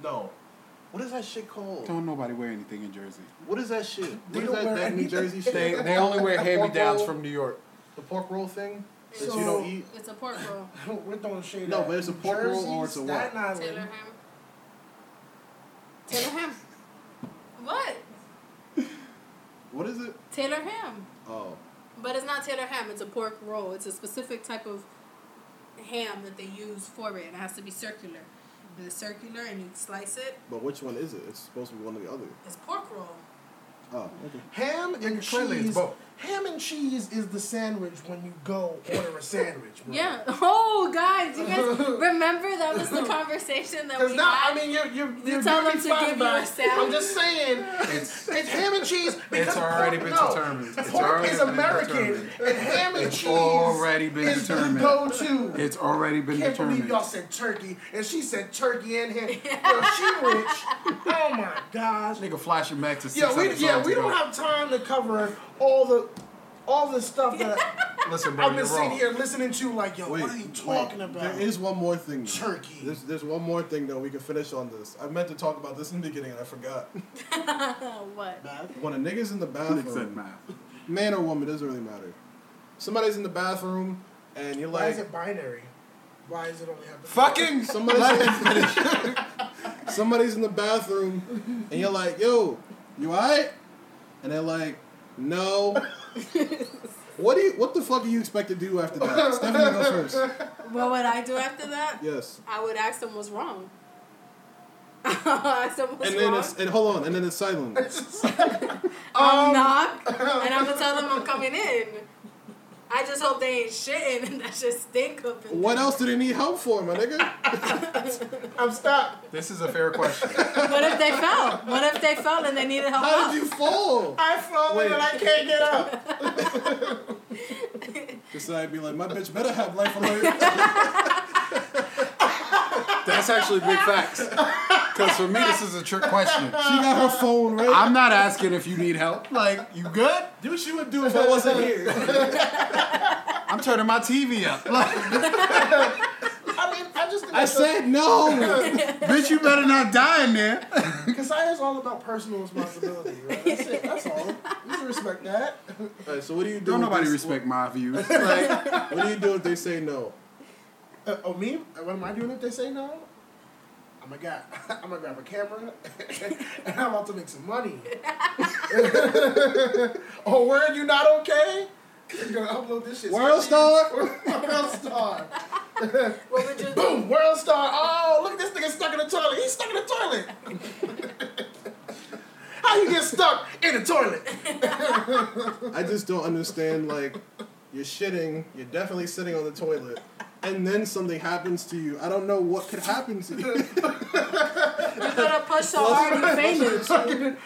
D: No. What is that shit called?
A: Don't nobody wear anything in Jersey.
D: What is that shit?
C: They
D: What is
C: don't
D: that,
C: wear
D: that New
C: anything.
D: Jersey shit?
A: They they only wear
D: The
A: hand me downs from New York.
D: the pork roll thing that
C: So-
D: you don't eat.
B: It's a pork roll.
C: We're throwing shade.
D: No,
C: at
D: but it's a
C: New
D: pork roll or it's a what?
C: Staten Island.
B: Taylor ham. Taylor ham. What?
D: What is it?
B: Taylor ham.
D: Oh,
B: But it's not Taylor ham. It's a pork roll. It's a specific type of ham that they use for it, and it has to be circular. It's circular, and you slice it.
D: but which one is it? It's supposed to be one or the other.
B: It's pork roll.
D: Oh, okay.
C: Ham and
A: clearly it's
C: cheese.
A: both.
C: Ham and cheese is the sandwich when you go order a sandwich. Bro.
B: Yeah. Oh, guys, you guys remember that was the conversation that we
C: now,
B: had?
C: I mean, you're you're
B: You
C: you're
B: tell
C: giving
B: them to give you a sandwich.
C: I'm just saying,
A: It's
C: it's ham and cheese. Because
A: it's already
C: pork,
A: been
C: no,
A: determined. It's
C: Pork
A: already
C: is
A: been
C: American,
A: determined.
C: and ham and
A: It's
C: cheese
A: already been
C: is
A: determined.
C: the go-to.
A: It's already been
C: Can't believe y'all said turkey, and she said turkey and ham. Yo, she rich. Oh my gosh.
A: Nigga flashing back to six
C: Yeah, we yeah we don't have time to cover all the all the stuff that
A: Listen, bro,
C: I've been
A: you're
C: sitting
A: wrong.
C: here listening to. Like, yo,
D: Wait,
C: what are you talking
D: wait.
C: about?
D: There is one more thing. though.
C: Turkey.
D: There's, there's one more thing though we can finish on this. I meant to talk about this in the beginning and I forgot.
B: what?
D: when a nigga's in the bathroom, man or woman, doesn't really matter. Somebody's in the bathroom and you're
C: Why
D: like,
C: is it binary? Why is it only happening?
A: Fucking
D: somebody's in, somebody's in the bathroom, and you're like, "Yo, you alright?" And they're like, "No." What do you? What the fuck do you expect to do after that? Stephanie, go first.
B: What would I do after that?
D: Yes.
B: I would ask them what's wrong. ask them what's
D: And then
B: wrong.
D: it's and hold on, and then it's silent.
B: I'll
C: Um,
B: knock, and I'm gonna tell them I'm coming in. I just hope they ain't shitting and that shit stink up in
D: What
B: there.
D: else do they need help for, my nigga?
C: I'm stuck.
A: This is a fair question.
B: What if they fell? What if they fell and they needed help?
D: How
B: up?
D: did you fall?
C: I fall
D: Wait.
C: and I can't get up.
D: Just I'd be like, my bitch better have life alert.
A: That's actually big facts. Because for me, this is a trick question.
D: She got her phone right.
A: I'm not asking if you need help. Like, you good?
D: do what she would do if I wasn't here.
A: I'm turning my TV up. Like,
C: I mean, I just
D: I
C: that's
D: said no.
A: bitch, you better not die in there.
C: Because I is all about personal responsibility, right? That's it. That's all. You can respect that.
D: Alright, so what do you do?
A: Don't
D: if
A: nobody
D: they-
A: respect my views. Like,
D: What do you do if they say no?
C: Uh, oh, me? What am I doing if they say no? I'm gonna grab, I'm gonna grab a camera, and I'm about to make some money. oh, word, you not okay? You're gonna upload this shit.
D: World Star?
C: World Star.
B: What would you do?
C: Boom, World Star. Oh, look at this nigga stuck in the toilet. He's stuck in the toilet. How you get stuck in the toilet?
D: I just don't understand. Like, you're shitting. You're definitely sitting on the toilet, and then something happens to you. I don't know what could happen to you.
B: You gotta push so hard you fainted.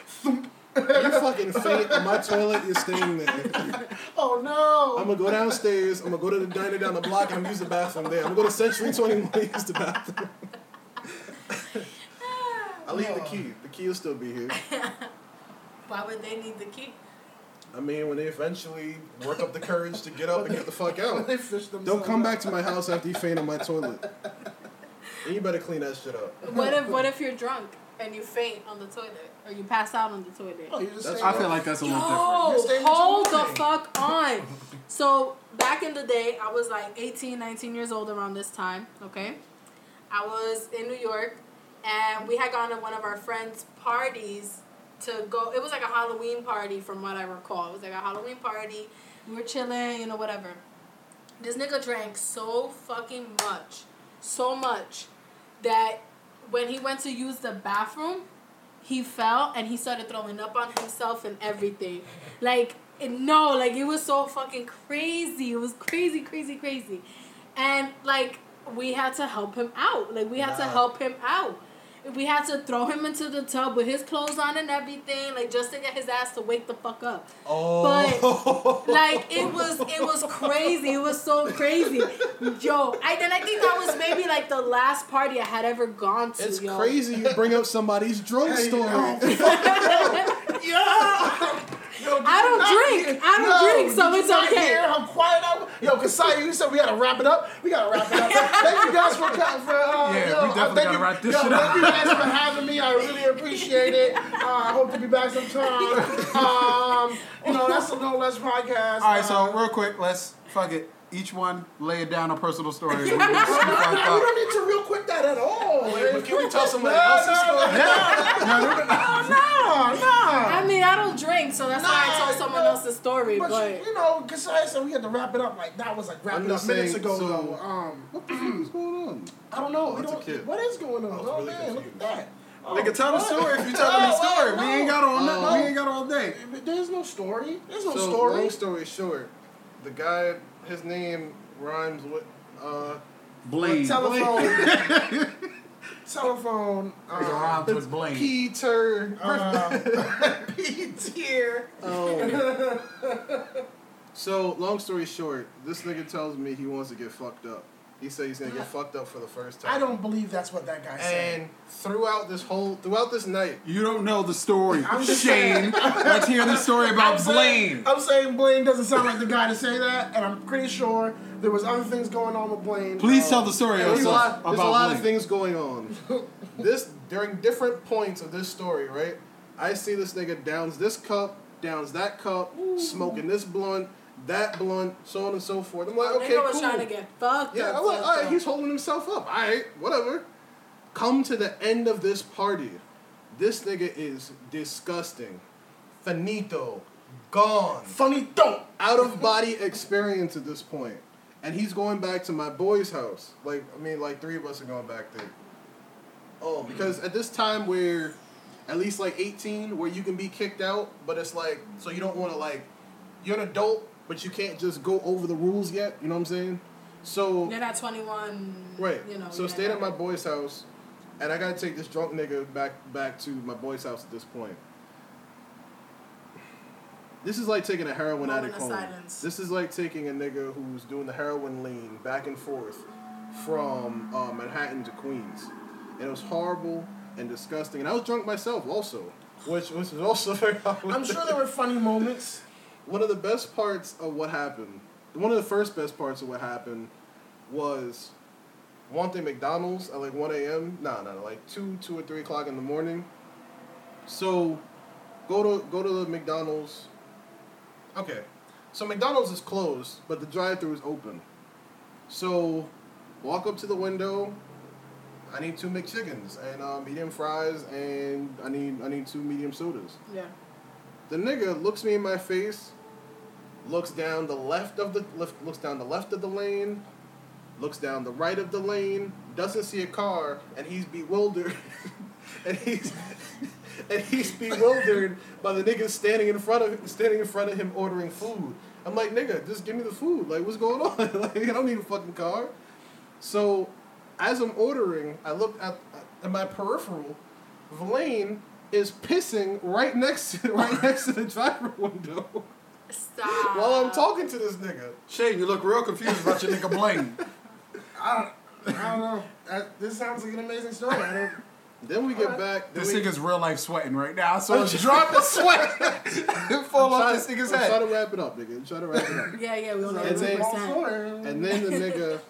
D: You fucking faint on my toilet. You're staying there.
C: Oh no.
D: I'm gonna go downstairs. I'm gonna go to the diner down the block and I'm use the bathroom there. I'm gonna go to Century 21 and use the bathroom. I'll leave the key. The key will still be here.
B: Why would they need the key?
D: I mean, when they eventually work up the courage to get up and get the fuck out.
C: they fish themselves
D: Don't come back to my house after you faint on my toilet. And you better clean that shit up.
B: What if what if you're drunk and you faint on the toilet or you pass out on the toilet?
C: Oh, you just
A: I feel like that's a little different.
B: Yo,
C: You're staying with
B: hold
C: your
B: the
C: roommate.
B: fuck on. So back in the day, I was like 18, 19 years old around this time. Okay, I was in New York, and we had gone to one of our friends' parties to go. It was like a Halloween party, from what I recall. It was like a Halloween party. We were chilling, you know, whatever. This nigga drank so fucking much, so much, that when he went to use the bathroom, he fell and he started throwing up on himself and everything. Like, no, like it was so fucking crazy. It was crazy, crazy, crazy. And like, we had to help him out. Like, we had to help him out. We had to throw him into the tub with his clothes on and everything, like just to get his ass to wake the fuck up.
D: Oh.
B: Like it was, it was crazy. It was so crazy, yo. I then I think that was maybe like the last party I had ever gone to.
D: It's
B: yo.
D: crazy you bring up somebody's drunk story.
C: Yeah. Yo,
B: I don't drink.
C: hear-
B: I don't
C: Yo,
B: drink, so
C: did you
B: it's
C: not
B: okay.
C: Hear how quiet I was? Yo, Kasaya, you said we gotta wrap it up. We gotta wrap it up. thank you guys for coming. for uh,
A: Yeah,
C: yo,
A: we
C: uh,
A: definitely
C: thank
A: gotta
C: you-
A: wrap this
C: yo,
A: shit
C: Thank you guys for having me. I really appreciate it. Uh, I hope to be back sometime. Um, you know, that's a No Ledge podcast.
A: All right, so
C: Uh,
A: real quick, let's fuck it. Each one lay it down a personal story. We
C: we
A: can see if I
C: don't, we don't need to real quick that at all.
D: Wait, but can we tell somebody
C: No,
D: else's
C: no,
D: story?
C: no, no. no.
B: I mean, I don't drink, so that's why I
C: Nah,
B: told someone
C: no.
B: else's story.
C: But,
B: But,
C: you, you know, Kasaya said we had to wrap it up. Like that was like wrapping up
D: just
C: minutes
D: saying,
C: ago.
D: so-
C: though. Um,
D: What the fuck is going on?
C: I don't know.
D: Oh,
C: we don't,
D: kid.
C: What is going on? Oh
D: really
C: man, look at that. Oh,
A: Nigga, tell the
C: what?
A: story if you telling the
C: No,
A: story.
C: wait,
A: We ain't got all
D: Oh.
A: we ain't got all day.
C: There's no story. There's no
D: so,
C: story.
D: long story short, the guy, his name rhymes with, uh,
A: Blaine.
C: Telephone. telephone.
A: It
C: Uh,
A: rhymes with Blaine.
D: Peter.
C: uh, P tier.
D: Oh. so, long story short, this nigga tells me he wants to get fucked up. He said he's gonna get fucked up for the first time.
C: I don't believe that's what that guy said.
D: And throughout this whole, throughout this night,
A: You don't know the story.
C: I'm just
A: Shane. Let's hear the story about
C: I'm saying,
A: Blaine.
C: I'm saying Blaine doesn't sound like the guy to say that, and I'm pretty sure there was other things going on with Blaine.
A: Please
C: Uh,
A: tell the story
D: there's a
A: also
D: lot, there's a
A: about
D: lot
A: Blaine.
D: of things going on. this during different points of this story, right? I see this nigga downs this cup, downs that cup, smoking this blunt, that blunt, so on and so forth. I'm like, oh, okay,
B: nigga was
D: cool.
B: trying to get fucked
D: Yeah,
B: up.
D: I'm like, all right,
B: up.
D: he's holding himself up. All right, whatever. Come to the end of this party. This nigga is disgusting. Finito. Gone.
C: Finito.
D: Out of body experience at this point. And he's going back to my boy's house. Like, I mean, like three of us are going back there. Oh, because at this time we're at least like 18 where you can be kicked out, but it's like, so you don't want to like, you're an adult, but you can't just go over the rules yet. You know what I'm saying? So,
B: You're not 21.
D: Right.
B: You know.
D: so
B: you're
D: stayed at my boy's house, and I gotta take this drunk nigga back back to my boy's house at this point. This is like taking a heroin
B: Moment
D: addict home.
B: silence.
D: This is like taking a nigga who's doing the heroin lean back and forth from uh, Manhattan to Queens, and it was horrible and disgusting. And I was drunk myself also, which which was also very.
C: I'm sure there were funny moments.
D: One of the best parts of what happened, one of the first best parts of what happened, was wanting McDonald's at like 1 a.m. No, no, like 2, 2 or 3 o'clock in the morning. So, go to go to the McDonald's. Okay, so McDonald's is closed, but the drive-through is open. So, walk up to the window. I need two McChickens and uh, medium fries, and I need I need two medium sodas.
B: Yeah.
D: The nigga looks me in my face, looks down the left of the left, looks down the left of the lane, looks down the right of the lane, doesn't see a car, and he's bewildered. and he's and he's bewildered by the nigga standing in front of standing in front of him ordering food. I'm like, nigga, just give me the food. Like, what's going on? like, I don't need a fucking car. So, as I'm ordering, I look at, at my peripheral. Blaine is pissing right next to right next to the driver window
B: Stop.
D: while I'm talking to this nigga.
A: Shane, you look real confused about your nigga Blaine.
C: I don't. I don't know. I, this sounds like an amazing story. I don't.
D: Then we get back.
A: This
D: we,
A: nigga's real life sweating right now. So it's dropping sweat. Fall off this nigga's
D: I'm
A: head.
D: trying to wrap it up, nigga. I'm trying to wrap it up.
B: Yeah, yeah, we only
D: And
B: have
D: then-
B: two percent.
D: And then the nigga,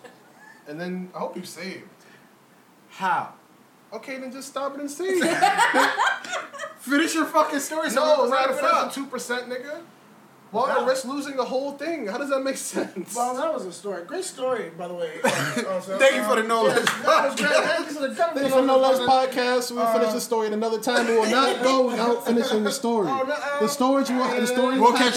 D: and then I hope you saved.
A: How?
D: Okay, then just stop it and save.
A: Finish your fucking story. So
D: no,
A: we
D: not
A: can wrap it up.
D: two percent, nigga. Well, I risk losing the whole thing. How does that make sense?
C: Well, that was a story. Great story, by the way. Uh, so,
A: Thank you
C: uh,
A: for the knowledge.
C: yes,
A: less
C: that was. Thank you for the
D: you No Ledge podcast. We'll finish
C: Uh,
D: the story at another time. We will not go without finishing the story.
C: Oh, no, uh,
D: The story you want. The story.
A: We'll catch